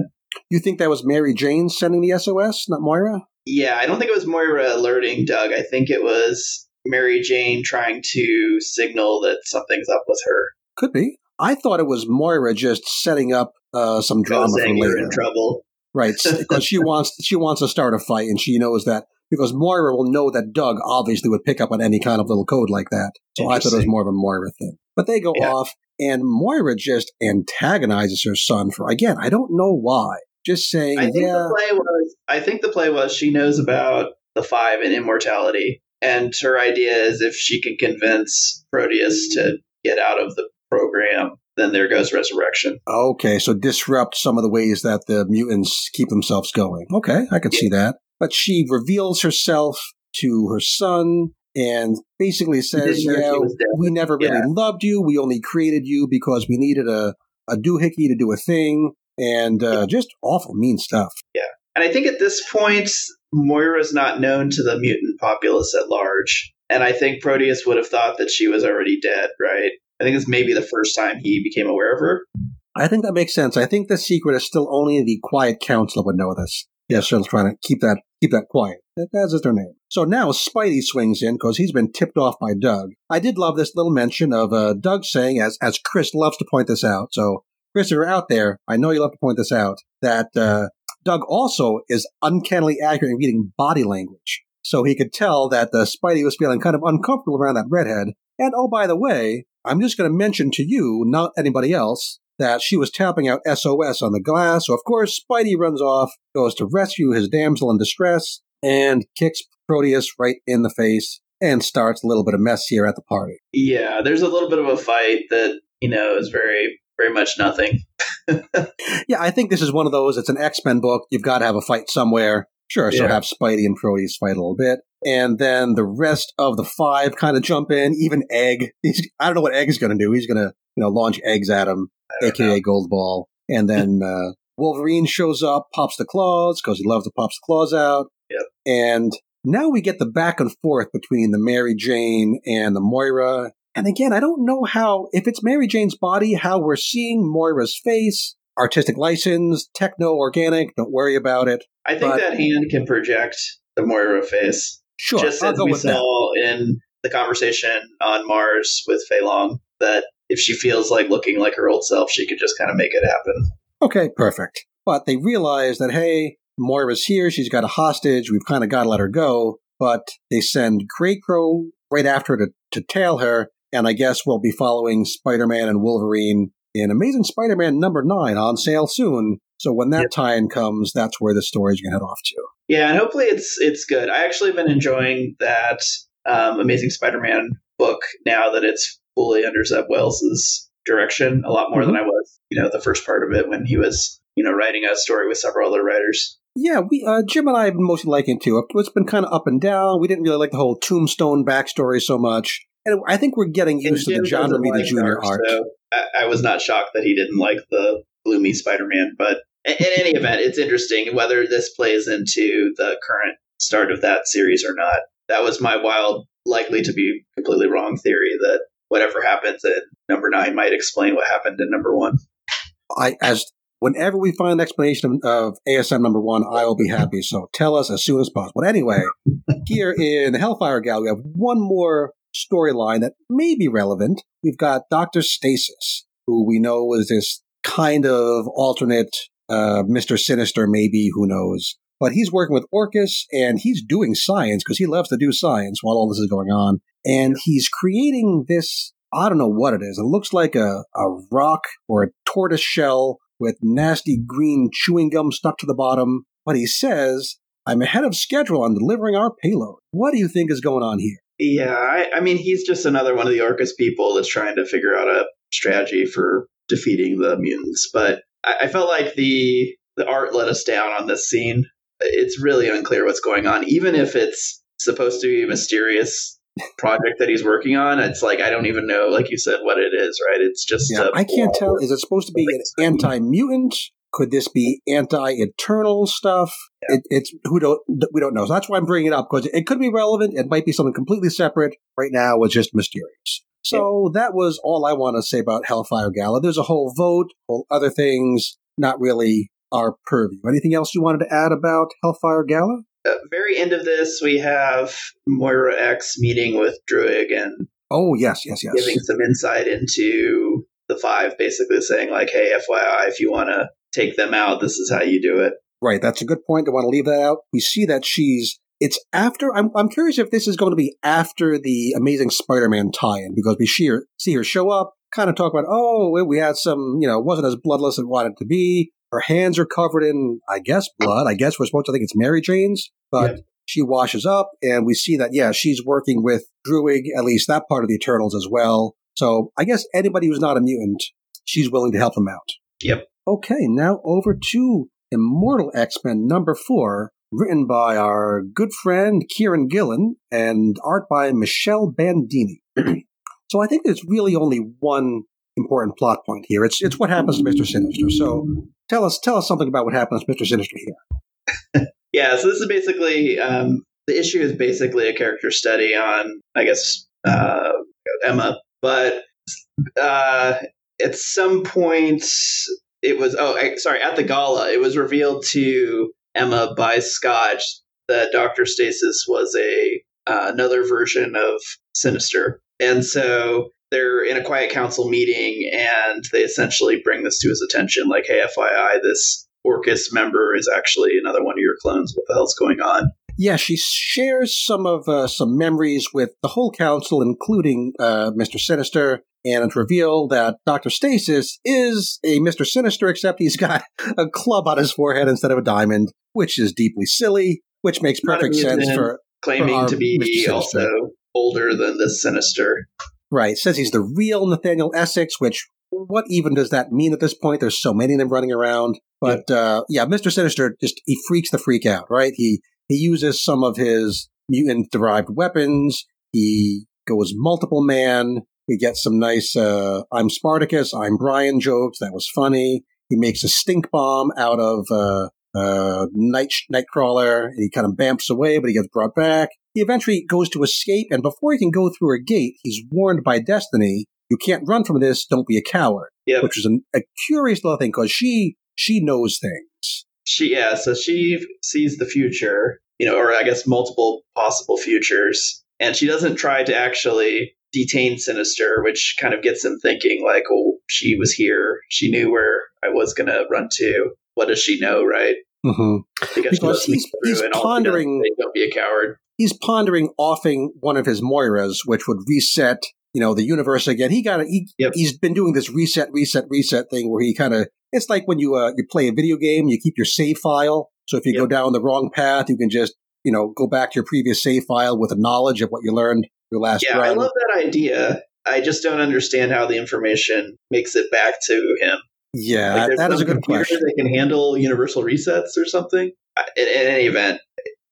You think that was Mary Jane sending the SOS, not Moira? Yeah, I don't think it was Moira alerting Doug. I think it was Mary Jane trying to signal that something's up with her. Could be. I thought it was Moira just setting up uh, some drama for later. in trouble. Right, because she wants she wants to start a fight, and she knows that because Moira will know that Doug obviously would pick up on any kind of little code like that. So I thought it was more of a Moira thing. But they go Yeah. off, and Moira just antagonizes her son for again I don't know why. Just saying, I think yeah, the play was. I think the play was she knows about the five and immortality, and her idea is if she can convince Proteus to get out of the program, then there goes resurrection. okay, so disrupt some of the ways that the mutants keep themselves going. Okay, I could see that. But she reveals herself to her son and basically says, didn't know "Yeah, she was dead." we never really Yeah. loved you. We only created you because we needed a a doohickey to do a thing." And uh, just awful, mean stuff. Yeah. And I think at this point, Moira's not known to the mutant populace at large. And I think Proteus would have thought that she was already dead, right? I think it's maybe the first time he became aware of her. I think that makes sense. I think the secret is still only the Quiet Council would know this. Yes, they're trying to keep that keep that quiet. That, that's their name. So now Spidey swings in because he's been tipped off by Doug. I did love this little mention of uh, Doug saying, as as Chris loves to point this out. So Chris, if you're out there, I know you love to point this out that uh, Doug also is uncannily accurate in reading body language. So he could tell that the Spidey was feeling kind of uncomfortable around that redhead. And oh, by the way, I'm just going to mention to you, not anybody else, that she was tapping out SOS on the glass. So of course, Spidey runs off, goes to rescue his damsel in distress, and kicks Proteus right in the face and starts a little bit of mess here at the party. Yeah, there's a little bit of a fight that, you know, is very, very much nothing. Yeah, I think this is one of those. It's an X Men book. You've got to have a fight somewhere. Sure, so Yeah. have Spidey and Proteus fight a little bit. And then the rest of the five kind of jump in. Even Egg. He's, I don't know what Egg's going to do. He's going to, you know, launch eggs at him, aka Gold Ball. And then uh, Wolverine shows up, pops the claws because he loves to pops the claws out. Yep. And now we get the back and forth between the Mary Jane and the Moira. And again, I don't know how, if it's Mary Jane's body, how we're seeing Moira's face, artistic license, techno organic, don't worry about it. I think But- that hand can project the Moira face. Sure, just I'll as we with that. saw in the conversation on Mars with Feilong, that if she feels like looking like her old self, she could just kind of make it happen. Okay, perfect. But they realize that, hey, Moira's here. She's got a hostage. We've kind of got to let her go. But they send Greycrow right after to, to tail her. And I guess we'll be following Spider Man and Wolverine in Amazing Spider Man number nine on sale soon. So when that Yep. time comes, that's where the story's going to head off to. Yeah, and hopefully it's it's good. I actually been enjoying that um, Amazing Spider-Man book now that it's fully under Zeb Wells's direction a lot more than I was, you know, the first part of it when he was, you know, writing a story with several other writers. Yeah, we uh, Jim and I have been mostly liking it too. It's been kind of up and down. We didn't really like the whole Tombstone backstory so much, and I think we're getting used to Jim the John Romita like Jr. art. So I, I was not shocked that he didn't like the gloomy Spider-Man, but in, in any event, it's interesting whether this plays into the current start of that series or not. That was my wild, likely to be completely wrong theory that whatever happens in number nine might explain what happened in number one. I as whenever we find an explanation of, of ASM number one, I will be happy. So tell us as soon as possible. But anyway, here in the Hellfire Gallery, we have one more storyline that may be relevant. We've got Doctor Stasis, who we know is this kind of alternate uh, Mister Sinister, maybe who knows. But he's working with Orchis, and he's doing science because he loves to do science while all this is going on. And he's creating this I don't know what it is. It looks like a, a rock or a tortoise shell with nasty green chewing gum stuck to the bottom. But he says, I'm ahead of schedule on delivering our payload. What do you think is going on here? Yeah, I, I mean, he's just another one of the Orchis people that's trying to figure out a strategy for defeating the mutants. But I, I felt like the the art let us down on this scene. It's really unclear what's going on, even if it's supposed to be a mysterious project that he's working on. It's like I don't even know, like you said, what it is. Right? It's just Yeah, I can't tell. Is it supposed to be an anti mutant? Could this be anti eternal stuff? It, it's who don't we don't know. So that's why I'm bringing it up because it could be relevant. It might be something completely separate. Right now, it's just mysterious. So that was all I want to say about Hellfire Gala. There's a whole vote, whole other things, not really our purview. Anything else you wanted to add about Hellfire Gala? Uh, very end of this, we have Moira X meeting with Druig and Oh yes, yes, yes. giving some insight into the five, basically saying like, "Hey, FYI, if you want to take them out, this is how you do it." Right, that's a good point. I want to leave that out. We see that she's. It's after. I'm, I'm curious if this is going to be after the Amazing Spider-Man tie-in because we see her, see her show up, kind of talk about, oh, we- had some, you know, wasn't as bloodless as wanted to be. Her hands are covered in, I guess, blood. I guess we're supposed to think it's Mary Jane's, but she washes up, and we see that, yeah, she's working with Druig, at least that part of the Eternals as well. So I guess anybody who's not a mutant, she's willing to help them out. Yep. Okay, now over to Immortal X Men number four, written by our good friend Kieron Gillen and art by Michele Bandini. so I think there's really only one important plot point here. It's it's what happens to Mister Sinister. So tell us tell us something about what happens to Mister Sinister here. Yeah. So this is basically um, the issue is basically a character study on, I guess, uh, Emma, but uh, at some point it was oh sorry at the gala it was revealed to Emma by scotch, that Doctor Stasis was a uh, another version of Sinister, and so they're in a quiet council meeting and they essentially bring this to his attention like hey FYI this Orchis member is actually another one of your clones. What the hell's going on? Yeah, she shares some of uh, some memories with the whole council, including uh, Mister Sinister, and it's revealed that Doctor Stasis is a Mister Sinister, except he's got a club on his forehead instead of a diamond, which is deeply silly. Which makes perfect sense for Claiming our to be also older than the Sinister. right. Says he's the real Nathaniel Essex, which what even does that mean at this point? There's so many of them running around. But uh, yeah, Mister Sinister just he freaks the freak out, right? He he uses some of his mutant derived weapons. He goes multiple man. We get some nice uh, I'm Spartacus, I'm Brian jokes. That was funny. He makes a stink bomb out of uh, uh, Night Nightcrawler. He kind of bamps away, but he gets brought back. He eventually goes to escape, and before he can go through a gate, he's warned by Destiny, "You can't run from this. Don't be a coward." Yep. Which is an, a curious little thing because she she knows things. She yeah, so she sees the future, you know, or I guess multiple possible futures, and she doesn't try to actually detain Sinister, which kind of gets him thinking like, oh, she was here, she knew where I was gonna run to. What does she know, right? Mm-hmm. Because, he's- he's and all she does is pondering- Don't be a coward. He's pondering offing one of his Moiras, which would reset, you know, the universe again. He got he Yep. he's been doing this reset, reset, reset thing where he kind of it's like when you uh, you play a video game, you keep your save file. So if you go down the wrong path, you can just you know go back to your previous save file with a knowledge of what you learned your last Yeah, I love that idea. I just don't understand how the information makes it back to him. yeah, Like, that is a good question. That can handle universal resets or something. In, in any event,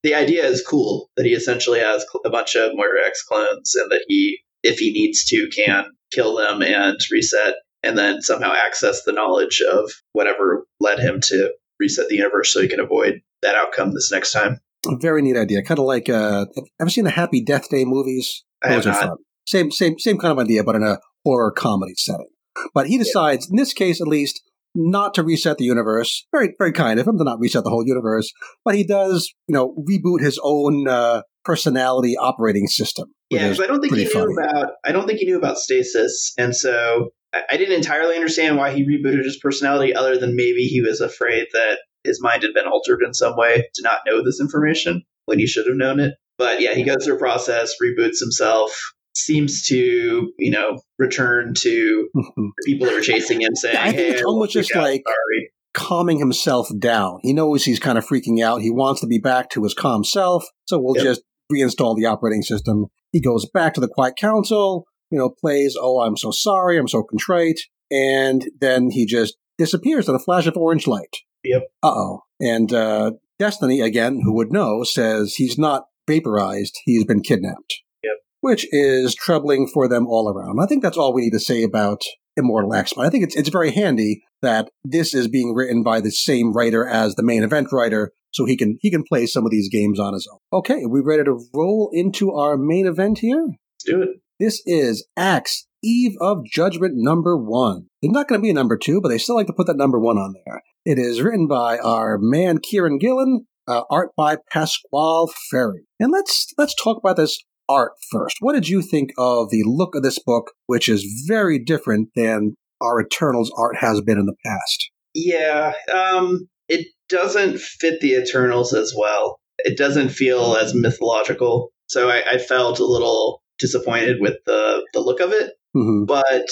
the idea is cool that he essentially has a bunch of Moira X clones, and that he, if he needs to, can kill them and reset, and then somehow access the knowledge of whatever led him to reset the universe, so he can avoid that outcome this next time. Very neat idea. Kind of like uh, ever seen the Happy Death Day movies? Those are fun. Same, same, same kind of idea, but in a horror comedy setting. But he decides, in this case at least, not to reset the universe. Very, very kind of him to not reset the whole universe. But he does, you know, reboot his own uh, personality operating system. Yeah, because I don't think he knew funny. about. I don't think he knew about stasis, and so I, I didn't entirely understand why he rebooted his personality, other than maybe he was afraid that his mind had been altered in some way to not know this information when he should have known it. But yeah, he goes through a process, reboots himself, seems to you know return to the people that were chasing him, saying, I think "Hey, it's I won't almost freak just like- sorry." calming himself down. He knows he's kind of freaking out. He wants to be back to his calm self. So we'll Yep. just reinstall the operating system. He goes back to the Quiet Council, you know, plays, Oh, I'm so sorry. I'm so contrite. And then he just disappears in a flash of orange light. Yep. Uh oh. And uh, Destiny, again, who would know, says he's not vaporized. He's been kidnapped. Yep. Which is troubling for them all around. I think that's all we need to say about Immortal X. But I think it's it's very handy that this is being written by the same writer as the main event writer, so he can he can play some of these games on his own. Okay, are we ready to roll into our main event here? Let's do it. This is Axe Eve of Judgment number one. There's not going to be a number two, but they still like to put that number one on there. It is written by our man Kieron Gillen, uh, art by Pasqual Ferry. And let's let's talk about this art first. What did you think of the look of this book, which is very different than our Eternals art has been in the past? Yeah, um, it doesn't fit the Eternals as well. It doesn't feel as mythological. So I, I felt a little disappointed with the, the look of it, hmm but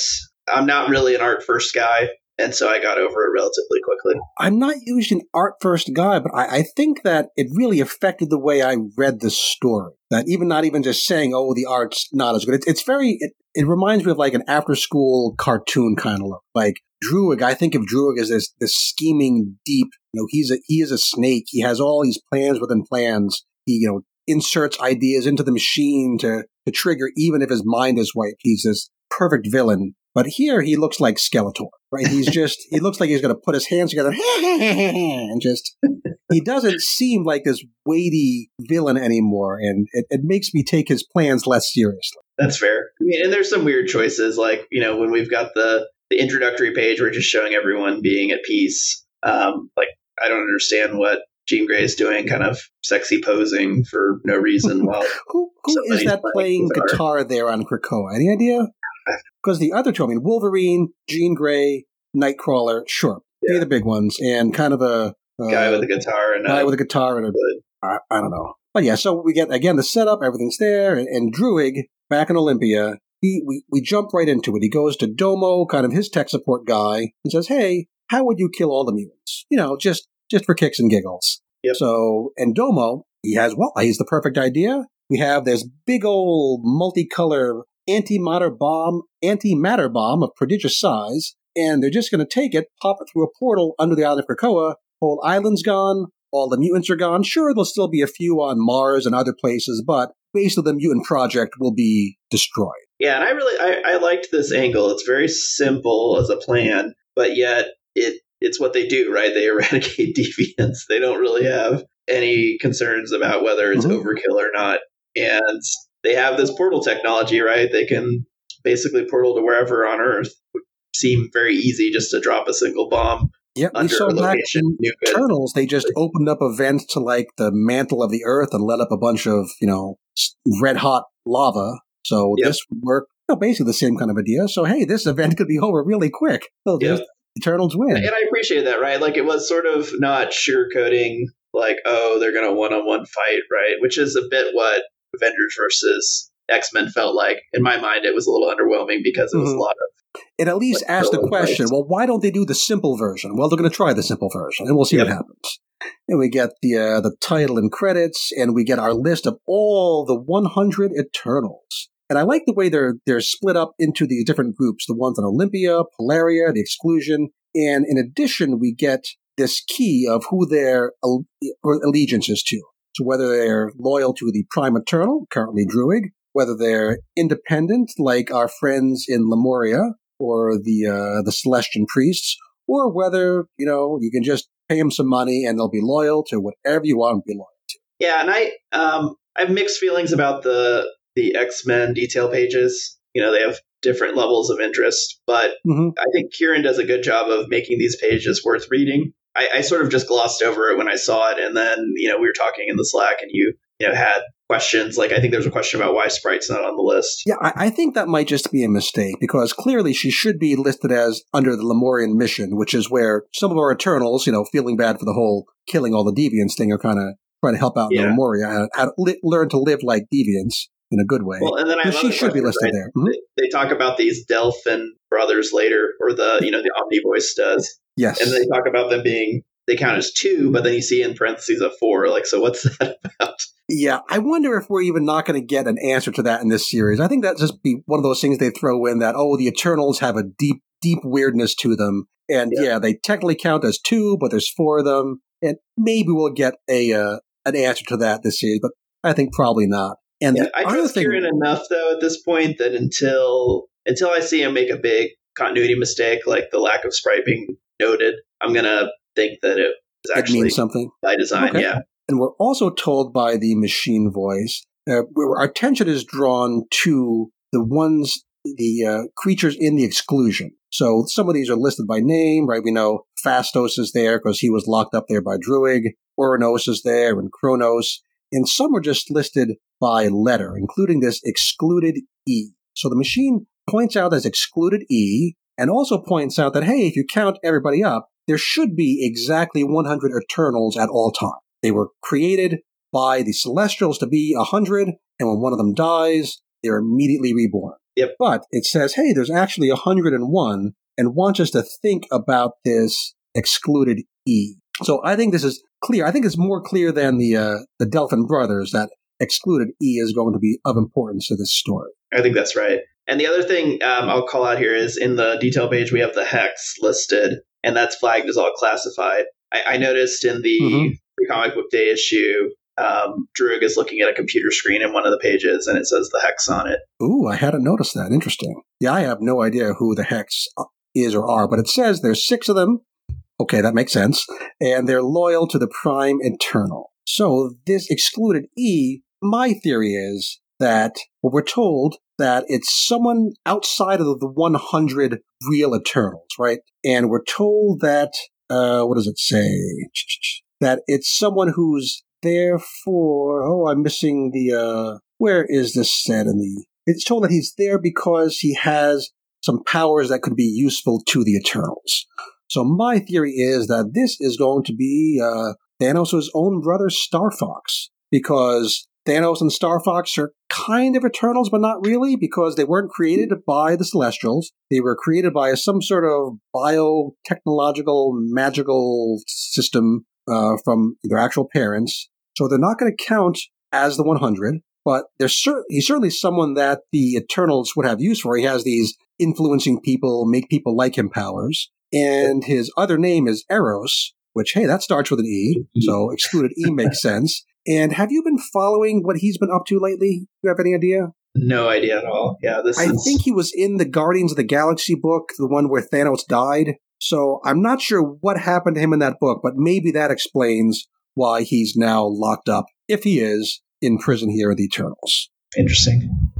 I'm not really an art first guy. And so I got over it relatively quickly. I'm not usually an art first guy, but I, I think that it really affected the way I read the story. That even not even just saying, "Oh, the art's not as good." It's, it's very. It, it reminds me of like an after school cartoon kind of look. Like Druig, I think of Druig as this this scheming, deep. You know, he's a he is a snake. He has all these plans within plans. He you know inserts ideas into the machine to to trigger, even if his mind is wiped. He's this perfect villain. But here he looks like Skeletor, right? He's just, he looks like he's going to put his hands together and just, he doesn't seem like this weighty villain anymore. And it, it makes me take his plans less seriously. That's fair. I mean, and there's some weird choices, like you know when we've got the the introductory page, we're just showing everyone being at peace. Um, like I don't understand what Jean Grey is doing, kind of sexy posing for no reason. While Who, who is that playing playing guitar. guitar there on Krakoa? Any idea? Because the other two, I mean, Wolverine, Jean Grey, Nightcrawler, sure. Three of the big ones, and kind of a uh, Guy with a guitar and a guy a with a guitar and a I don't know. But yeah, so we get again the setup, everything's there, and, and Druig back in Olympia. He we, we jump right into it. He goes to Domo, kind of his tech support guy, and says, "Hey, how would you kill all the mutants? You know, just just for kicks and giggles." Yep. So and Domo, he has well, he's the perfect idea. We have this big old multicolor antimatter bomb, antimatter bomb of prodigious size, and they're just going to take it, pop it through a portal under the island of Krakoa. Whole island's gone. All the mutants are gone. Sure, there'll still be a few on Mars and other places, but base of the mutant project will be destroyed. Yeah, and I really I, I liked this angle. It's very simple as a plan, but yet it it's what they do, right? They eradicate deviants. They don't really have any concerns about whether it's Mhm. overkill or not. And they have this portal technology, right? They can basically portal to wherever on Earth. Would seem very easy just to drop a single bomb Yeah, we saw back in Eternals, they just opened up a vent to like the mantle of the Earth and let up a bunch of, you know, red hot lava. So Yep. this would work, you know, basically the same kind of idea. So hey, this event could be over really quick. They'll Yep. Eternals win. And I appreciate that, right? Like it was sort of not sugarcoating, like, oh, they're going to one on one fight, right? Which is a bit what Avengers versus X Men felt like. In my mind, it was a little underwhelming because it was Mhm. a lot of. It at least Like, asked the question, well, why don't they do the simple version? Well, they're going to try the simple version, and we'll see what happens. And we get the uh, the title and credits, and we get our list of all the 100 Eternals. And I like the way they're they're split up into these different groups: the ones on Olympia, Polaria, the Exclusion, and in addition, we get this key of who their al- allegiance is to. So whether they're loyal to the Prime Eternal, currently Druig, whether they're independent, like our friends in Lemuria or the uh, the Celestian priests, or whether you know you can just pay them some money and they'll be loyal to whatever you want to be loyal. To. Yeah, and I um I have mixed feelings about the the X Men detail pages. You know, they have different levels of interest, but Mhm. I think Kieron does a good job of making these pages worth reading. I, I sort of just glossed over it when I saw it, and then you know we were talking in the Slack, and you you know had questions. Like I think there's a question about why Sprite's not on the list. Yeah, I, I think that might just be a mistake because clearly she should be listed as under the Lemurian mission, which is where some of our Eternals, you know, feeling bad for the whole killing all the deviants thing, are kind of trying to help out Yeah. Lemuria, how, how to li- learn to live like deviants in a good way. Well, and then I she should be listed right? there. Mhm. They, they talk about these Delphan brothers later, or the you know the Omni Voice does, Yes. and they talk about them being they count as two, but then you see in parentheses a four. Like, so what's that about? Yeah, I wonder if we're even not going to get an answer to that in this series. I think that just be one of those things they throw in that oh, the Eternals have a deep, deep weirdness to them, and Yeah. yeah, they technically count as two, but there's four of them, and maybe we'll get a uh, an answer to that this series, but I think probably not. And Yeah, I trust thing, Kieron enough though at this point that until until I see him make a big continuity mistake, like the lack of sprite being noted, I'm gonna think that it is it actually means something. by design. Okay. Yeah, And we're also told by the machine voice, uh, where our attention is drawn to the ones, the uh, creatures in the exclusion. So some of these are listed by name, right? We know Phastos is there because he was locked up there by Druig. Uranos is there and Kronos. And some are just listed by letter, including this excluded E. So the machine points out as excluded E and also points out that, hey, if you count everybody up, there should be exactly 100 Eternals at all times. They were created by the Celestials to be 100, and when one of them dies, they're immediately reborn. Yep. But it says, hey, there's actually 101, and wants us to think about this excluded E. So I think this is clear. I think it's more clear than the uh, the Delphan brothers that excluded E is going to be of importance to this story. I think that's right. And the other thing um, I'll call out here is in the detail page we have the hex listed, and that's flagged as all classified. I, I noticed in the Mhm. free comic book day issue, um, is looking at a computer screen in one of the pages, and it says the hex on it. Ooh, I hadn't noticed that. Interesting. Yeah, I have no idea who the Hex is or are, but it says there's six of them. Okay, that makes sense. And they're loyal to the Prime Eternal. So this excluded E, my theory is that well, we're told that it's someone outside of the 100 real Eternals, right? And we're told that, uh, what does it say? That it's someone who's there for, oh, I'm missing the, uh, where is this said in the, it's told that he's there because he has some powers that could be useful to the Eternals. So my theory is that this is going to be uh, Thanos' own brother, Starfox, because Thanos and Starfox are kind of Eternals, but not really, because they weren't created by the Celestials. They were created by some sort of biotechnological, magical system uh, from their actual parents. So they're not going to count as the 100, but cer- he's certainly someone that the Eternals would have use for. He has these influencing people, make people like him powers. And his other name is Eros, which, hey, that starts with an E, so excluded E makes sense. And have you been following what he's been up to lately? Do you have any idea? No idea at all. Yeah, this I is. think he was in the Guardians of the Galaxy book, the one where Thanos died. So I'm not sure what happened to him in that book, but maybe that explains why he's now locked up, if he is, in prison here at the Eternals. interesting.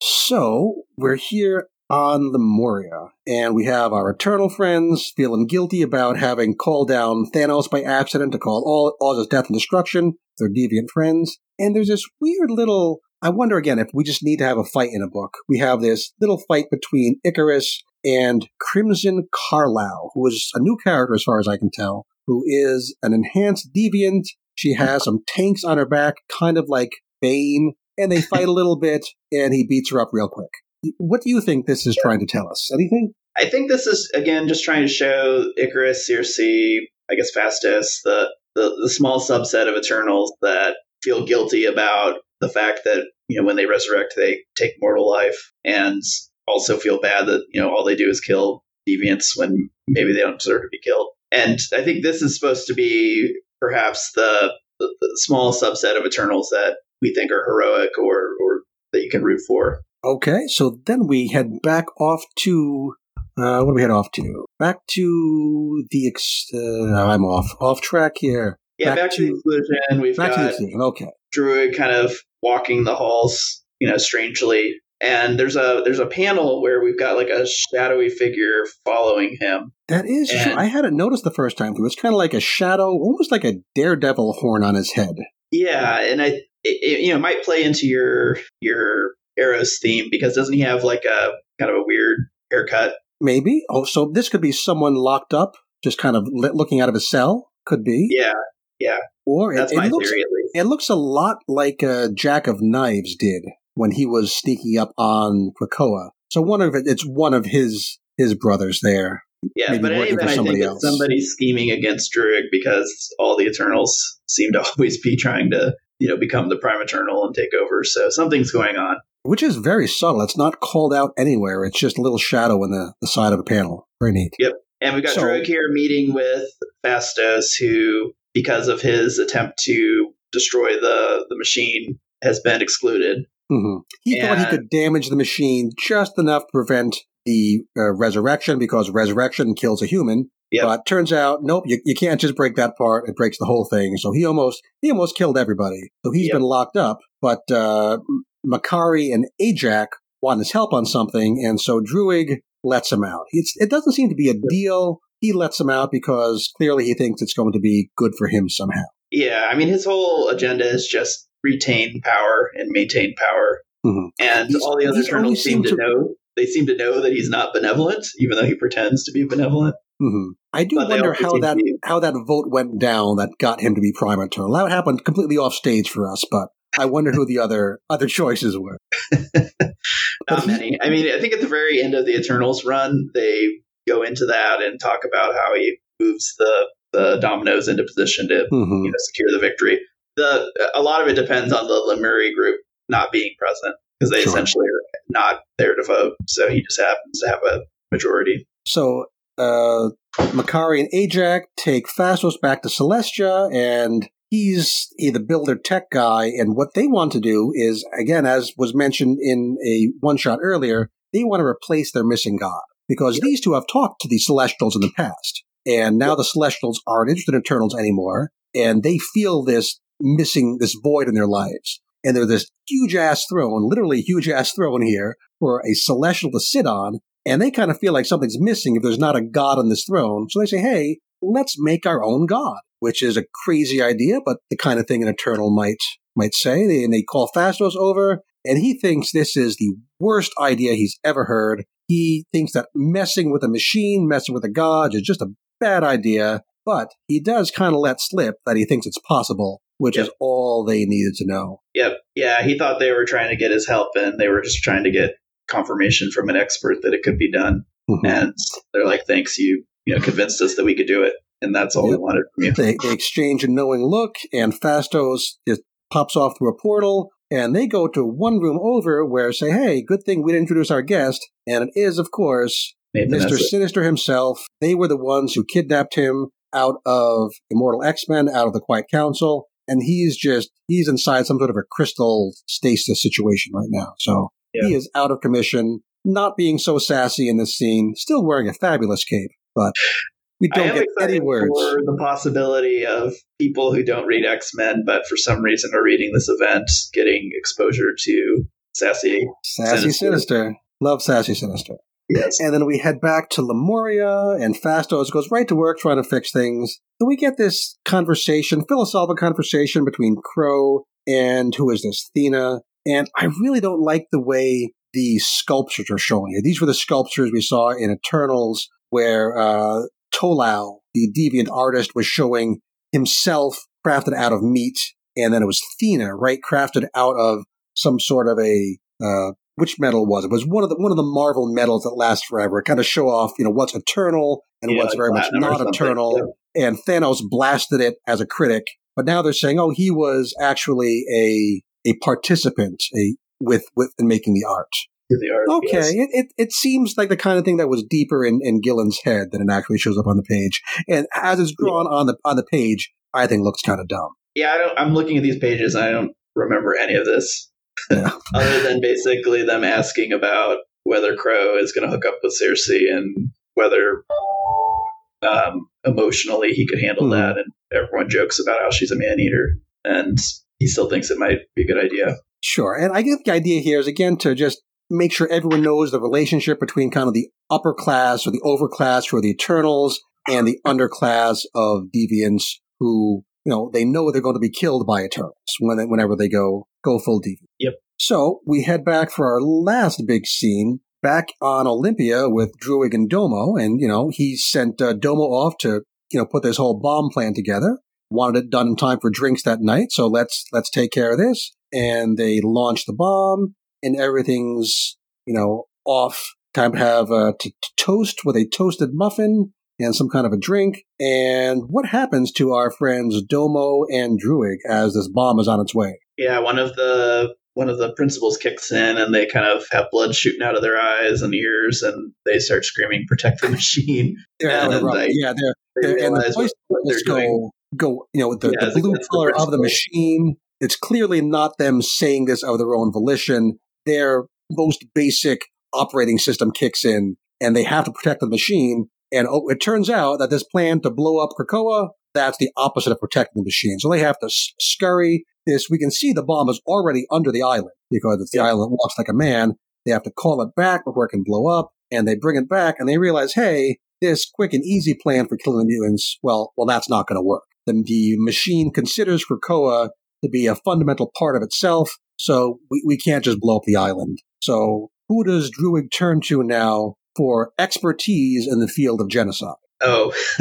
So we're here on the Moria, and we have our Eternal friends feeling guilty about having called down Thanos by accident to call all all his death and destruction. Their deviant friends, and there's this weird little. I wonder again if we just need to have a fight in a book. We have this little fight between Ikaris and Crimson Carlisle, who is a new character as far as I can tell, who is an enhanced deviant. She has some tanks on her back, kind of like Bane, and they fight a little bit, and he beats her up real quick. What do you think this is trying to tell us? Anything? I think this is again just trying to show Ikaris, Sersi, I guess Phastos, the, the the small subset of Eternals that feel guilty about the fact that you know when they resurrect they take mortal life, and also feel bad that you know all they do is kill deviants when maybe they don't deserve to be killed. And I think this is supposed to be perhaps the the, the small subset of Eternals that we think are heroic or or that you can root for. Okay, so then we head back off to uh, what do we head off to? Back to the ex- uh, I'm off off track here. Yeah, back, to, the exclusion. We've back to the got. Okay, Druig kind of walking the halls, you know, strangely. And there's a there's a panel where we've got like a shadowy figure following him. that is true. I hadn't noticed the first time through. It's kind of like a shadow, almost like a daredevil horn on his head. Yeah, and I it, it, you know might play into your your Eros theme because doesn't he have like a kind of a weird haircut? Maybe. Oh, so this could be someone locked up, just kind of li- looking out of a cell. Could be. Yeah, Yeah. Or it, that's it my looks theory. It looks a lot like uh, Jack of Knives did when he was sneaking up on Krakoa. So one of it, it's one of his his brothers there. Yeah, maybe but in any working for event, I think else. it's somebody scheming against Druig because all the Eternals seem to always be trying to you know become the Prime Eternal and take over. So something's going on. Which is very subtle. It's not called out anywhere. It's just a little shadow in the, the side of a panel. Very neat. Yep. And we've got So- here meeting with Phastos, who, because of his attempt to destroy the, the machine, has been excluded. hmm He thought he could damage the machine just enough to prevent the uh, resurrection because resurrection kills a human. Yep. But turns out, nope, you, you can't just break that part. It breaks the whole thing. So he almost he almost killed everybody. So he's Yep. been locked up. But uh, Makari and Ajak want his help on something, and so Druig lets him out. It's, it doesn't seem to be a deal. He lets him out because clearly he thinks it's going to be good for him somehow. Yeah, I mean, his whole agenda is just retain power and maintain power. Mhm. And He's- all the other he's Eternals seem to to- know. They seem to know that he's not benevolent, even though he pretends to be benevolent. hmm I do But wonder how that how that vote went down that got him to be Prime Eternal. That happened completely off stage for us, but I wonder who the other other choices were. Not many. I mean, I think at the very end of the Eternals run, they go into that and talk about how he moves the the dominoes into position to hmm you know, secure the victory. The a lot of it depends on the Lemuri group not being present because they Sure. essentially are not there to vote. So he just happens to have a majority. So uh, Makari and Ajak take Phastos back to Celestia, and he's he, the builder tech guy. And what they want to do is, again, as was mentioned in a one shot earlier, they want to replace their missing god because these two have talked to the Celestials in the past, and now the Celestials aren't interested in Eternals anymore, and they feel this missing this void in their lives. And there's this huge ass throne, literally huge ass throne here for a celestial to sit on, and they kind of feel like something's missing if there's not a god on this throne. So they say, hey, let's make our own god, which is a crazy idea, but the kind of thing an Eternal might might say. They, and they call Phastos over, and he thinks this is the worst idea he's ever heard. He thinks that messing with a machine, messing with a god, is just a bad idea, but he does kind of let slip that he thinks it's possible, which Yep. is all they needed to know. Yep. Yeah, he thought they were trying to get his help, and they were just trying to get confirmation from an expert that it could be done. Mhm. And they're like, "Thanks, you you know convinced us that we could do it, and that's all we wanted from you." They, they exchange a knowing look, and Phastos just pops off through a portal, and they go to one room over where say, "Hey, good thing we didn't introduce our guest," and it is, of course, Nathan Mr. Sinister himself. They were the ones who kidnapped him out of Immortal X Men, out of the Quiet Council, and he's just he's inside some sort of a crystal stasis situation right now. So Yeah. he is out of commission, not being so sassy in this scene, still wearing a fabulous cape, but we don't get any words. for the possibility of people who don't read X Men, but for some reason are reading this event, getting exposure to sassy. Sassy Sinister. Sinister. Love Sassy Sinister. Yes. And then we head back to Lemuria, and Phastos goes right to work trying to fix things. And we get this conversation, philosophical conversation between Kro and who is this, Thena. And I really don't like the way the sculptures are shown here. These were the sculptures we saw in Eternals, where uh, Tolau, the deviant artist, was showing himself crafted out of meat, and then it was Thena, right, crafted out of some sort of a uh, which metal was it? It was one of the one of the Marvel metals that last forever. Kind of show off, you know, what's eternal and Yeah, what's like very much not eternal. And Thanos blasted it as a critic, but now they're saying, oh, he was actually a a participant, a with with in making the art. To the art, Okay, it, it it seems like the kind of thing that was deeper in, in Gillen's head than it actually shows up on the page. And as it's drawn on the on the page, I think looks kind of dumb. Yeah, I don't, I'm looking at these pages I don't remember any of this. Yeah. Other than basically them asking about whether Kro is going to hook up with Sersi and whether um, emotionally he could handle Hmm. that. And everyone jokes about how she's a man eater. And he still thinks it might be a good idea. Sure. And I get the idea here is again to just make sure everyone knows the relationship between kind of the upper class or the overclass who are the Eternals and the underclass of deviants who, you know, they know they're going to be killed by Eternals when they, whenever they go go full deviant. Yep. So we head back for our last big scene back on Olympia with Druig and Domo. And, you know, he sent uh, Domo off to, you know, put this whole bomb plan together. Wanted it done in time for drinks that night. So let's, let's take care of this. And they launch the bomb and everything's, you know, off. Time to have a t- t- toast with a toasted muffin and some kind of a drink. And what happens to our friends Domo and Druig as this bomb is on its way? Yeah, one of the one of the principals kicks in and they kind of have blood shooting out of their eyes and ears and they start screaming protect the machine They're And out of then rubber. they- yeah, they're, they they're and the voice they're let's doing go go you know the, Yeah, the blue that's the color of the machine it's clearly not them saying this of their own volition their most basic operating system kicks in and they have to protect the machine. And oh, it turns out that this plan to blow up Krakoa that's the opposite of protecting the machine. So they have to scurry this. We can see the bomb is already under the island because it's the Yeah. island walks like a man. They have to call it back before it can blow up and they bring it back and they realize hey this quick and easy plan for killing the mutants, well, well, that's not going to work. The, the machine considers Krakoa to be a fundamental part of itself, so we, we can't just blow up the island. So who does Druig turn to now for expertise in the field of genocide? oh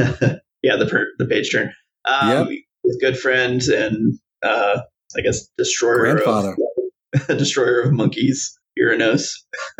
yeah the per, the page turn um, Yep. his good friend and uh, I guess destroyer Grandfather. of destroyer of monkeys Uranos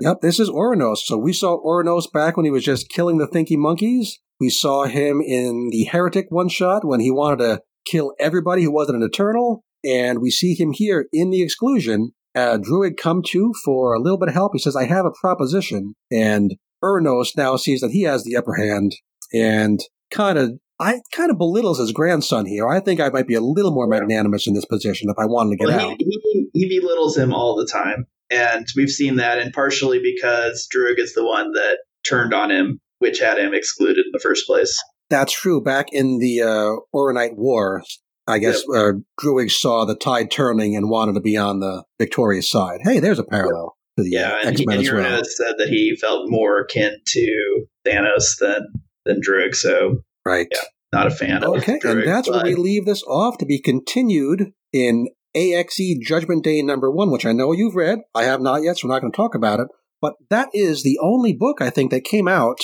Yep, this is Uranos. So we saw Uranos back when he was just killing the thinky monkeys. We saw him in the Heretic one shot when he wanted to kill everybody who wasn't an Eternal. And we see him here in the exclusion. Uh, Druig come to for a little bit of help. He says, I have a proposition. And Uranos now sees that he has the upper hand and kind of I kind of belittles his grandson here. I think I might be a little more magnanimous in this position if I wanted to get well, out. he, he, he belittles him all the time and we've seen that and partially because Druig is the one that turned on him which had him excluded in the first place That's true. Back in the uh, Oronite War, I guess uh, Druig saw the tide turning and wanted to be on the victorious side. Hey, there's a parallel to the yeah and, X Men and as well. Said that he felt more akin to Thanos than than Druig so Right. yeah. not a fan of Okay, Druig, and that's where we leave this off to be continued in AXE Judgment Day number one, which I know you've read. I have not yet, so we're not going to talk about it. But that is the only book I think that came out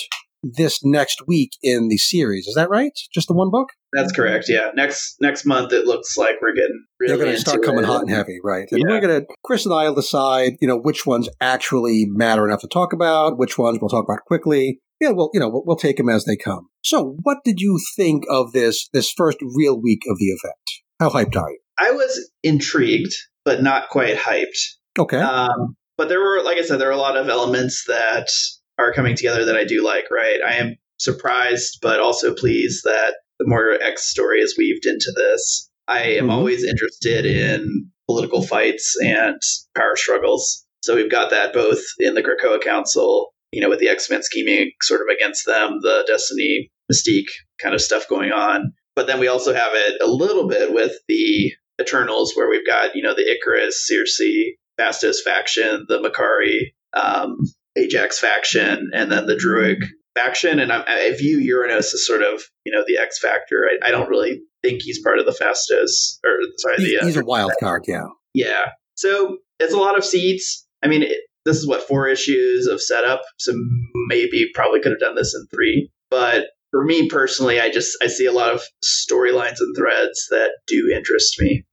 this next week in the series. Is that right? Just the one book? That's correct. Yeah. Next next month, it looks like we're getting really They're going to start coming it. hot and heavy, right? And Yeah. we're going to, Chris and I will decide, you know, which ones actually matter enough to talk about, which ones we'll talk about quickly. Yeah, well, you know, we'll, we'll take them as they come. So, what did you think of this this first real week of the event? How hyped are you? I was intrigued, but not quite hyped. Okay. Um, but there were, like I said, there were a lot of elements that are coming together that I do like. Right, I am surprised, but also pleased that the Moira X story is weaved into this. I am Mhm. always interested in political fights and power struggles. So we've got that both in the Krakoa Council, you know, with the X Men scheming sort of against them, the Destiny Mystique kind of stuff going on. But then we also have it a little bit with the Eternals, where we've got, you know, the Ikaris, Sersi, Phastos faction, the Makari, um, Ajax faction, and then the Druig faction. And I, I view Uranos as sort of, you know, the X factor. I, I don't really think he's part of the Phastos, or sorry, He- the uh, he's a wild card, yeah. yeah. So it's a lot of seats. I mean, it, this is what four issues of setup. So maybe probably could have done this in three. But for me personally, I just I see a lot of storylines and threads that do interest me.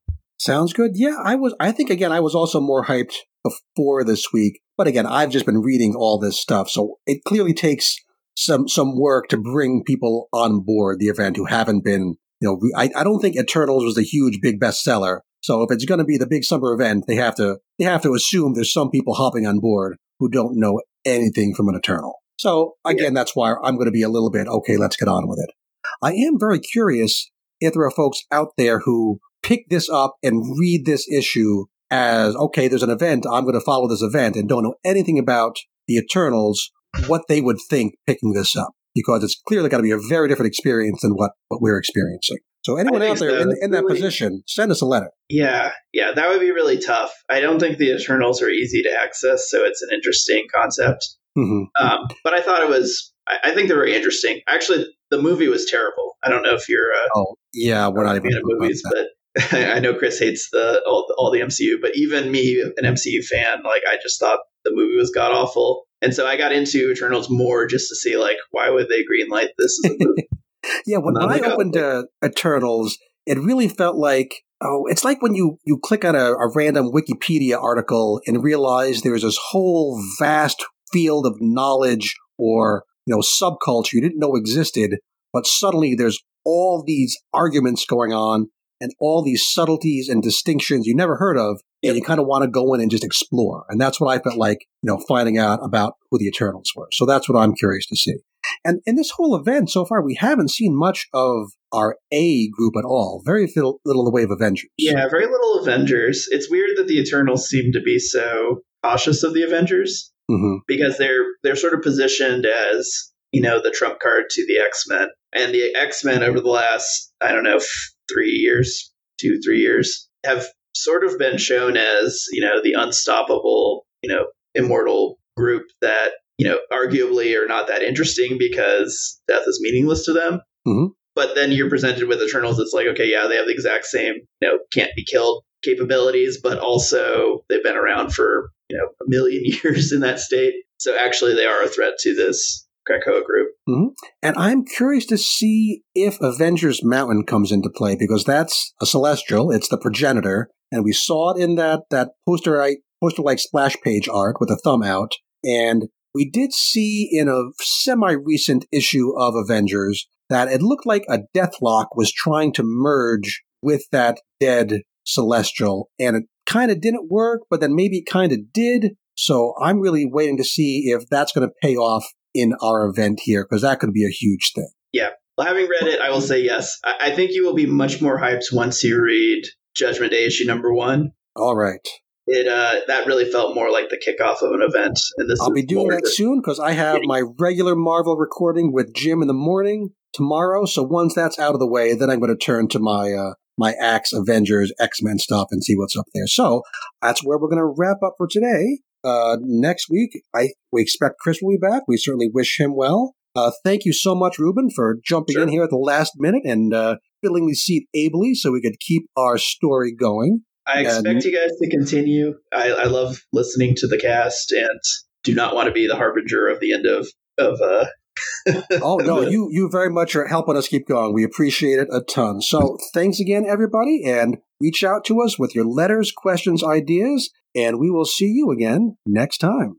Sounds good. Yeah, I was. I think again, I was also more hyped before this week, but again, I've just been reading all this stuff, so it clearly takes some some work to bring people on board the event who haven't been. You know, I, I don't think Eternals was a huge big bestseller. So if it's going to be the big summer event, they have to they have to assume there's some people hopping on board who don't know anything from an Eternal. So again, that's why I'm going to be a little bit okay. Let's get on with it. I am very curious if there are folks out there who pick this up and read this issue as okay, there's an event, I'm going to follow this event and don't know anything about the Eternals, what they would think picking this up. Because it's clearly got to be a very different experience than what, what we're experiencing. So anyone out there so. in, in that Really- position, send us a letter. Yeah, yeah, that would be really tough. I don't think the Eternals are easy to access, so it's an interesting concept. hmm Um, but I thought it was. I, I think they were interesting. Actually, the movie was terrible. I don't know if you're a Oh, yeah, we're not even fan of talking about movies, but I know Chris hates the all, all the MCU. But even me, an MCU fan, like I just thought the movie was god awful. And so I got into Eternals more just to see like why would they greenlight this as a movie? Yeah, when, when I Not like a- opened uh, Eternals, it really felt like oh, it's like when you you click on a, a random Wikipedia article and realize there's this whole vast field of knowledge or you know subculture you didn't know existed, but suddenly there's all these arguments going on and all these subtleties and distinctions you never heard of, and you kind of want to go in and just explore. And that's what I felt like, you know, finding out about who the Eternals were. So that's what I'm curious to see. And in this whole event so far, we haven't seen much of our A group at all. Very little, little in the way of Avengers. yeah, very little Avengers. It's weird that the Eternals seem to be so cautious of the Avengers. hmm because they're they're sort of positioned as you know the trump card to the X Men, and the X Men over the last I don't know f- three years, two three years, have sort of been shown as you know the unstoppable, you know, immortal group that you know arguably are not that interesting because death is meaningless to them. Mhm. But then you're presented with Eternals. It's like okay, yeah, they have the exact same you know can't be killed capabilities, but also they've been around for you know a million years in that state. So actually, they are a threat to this Krakoa group. Mm-hmm. And I'm curious to see if Avengers Mountain comes into play because that's a celestial. It's the progenitor, and we saw it in that that poster poster like splash page art with a thumb out. And we did see in a semi recent issue of Avengers that it looked like a Deathlok was trying to merge with that dead celestial, and it kind of didn't work, but then maybe it kind of did. So I'm really waiting to see if that's going to pay off in our event here because that could be a huge thing. Yeah. Well, having read it, I will say yes. I, I think you will be much more hyped once you read Judgment Day issue number one. All right. It uh, that really felt more like the kickoff of an event, and this I'll be doing that soon because I have my regular Marvel recording with Jim in the morning tomorrow. So once that's out of the way, then I'm going to turn to my uh, my Axe Avengers X Men stuff and see what's up there. So that's where we're going to wrap up for today. Uh, next week, I we expect Chris will be back. We certainly wish him well. Uh, thank you so much, Ruben, for jumping Sure. in here at the last minute and uh, filling the seat ably so we could keep our story going. I expect And- you guys to continue. I, I love listening to the cast, and do not want to be the harbinger of the end of of uh, oh no, you you very much are helping us keep going. We appreciate it a ton. So thanks again, everybody, and reach out to us with your letters, questions, ideas, and we will see you again next time.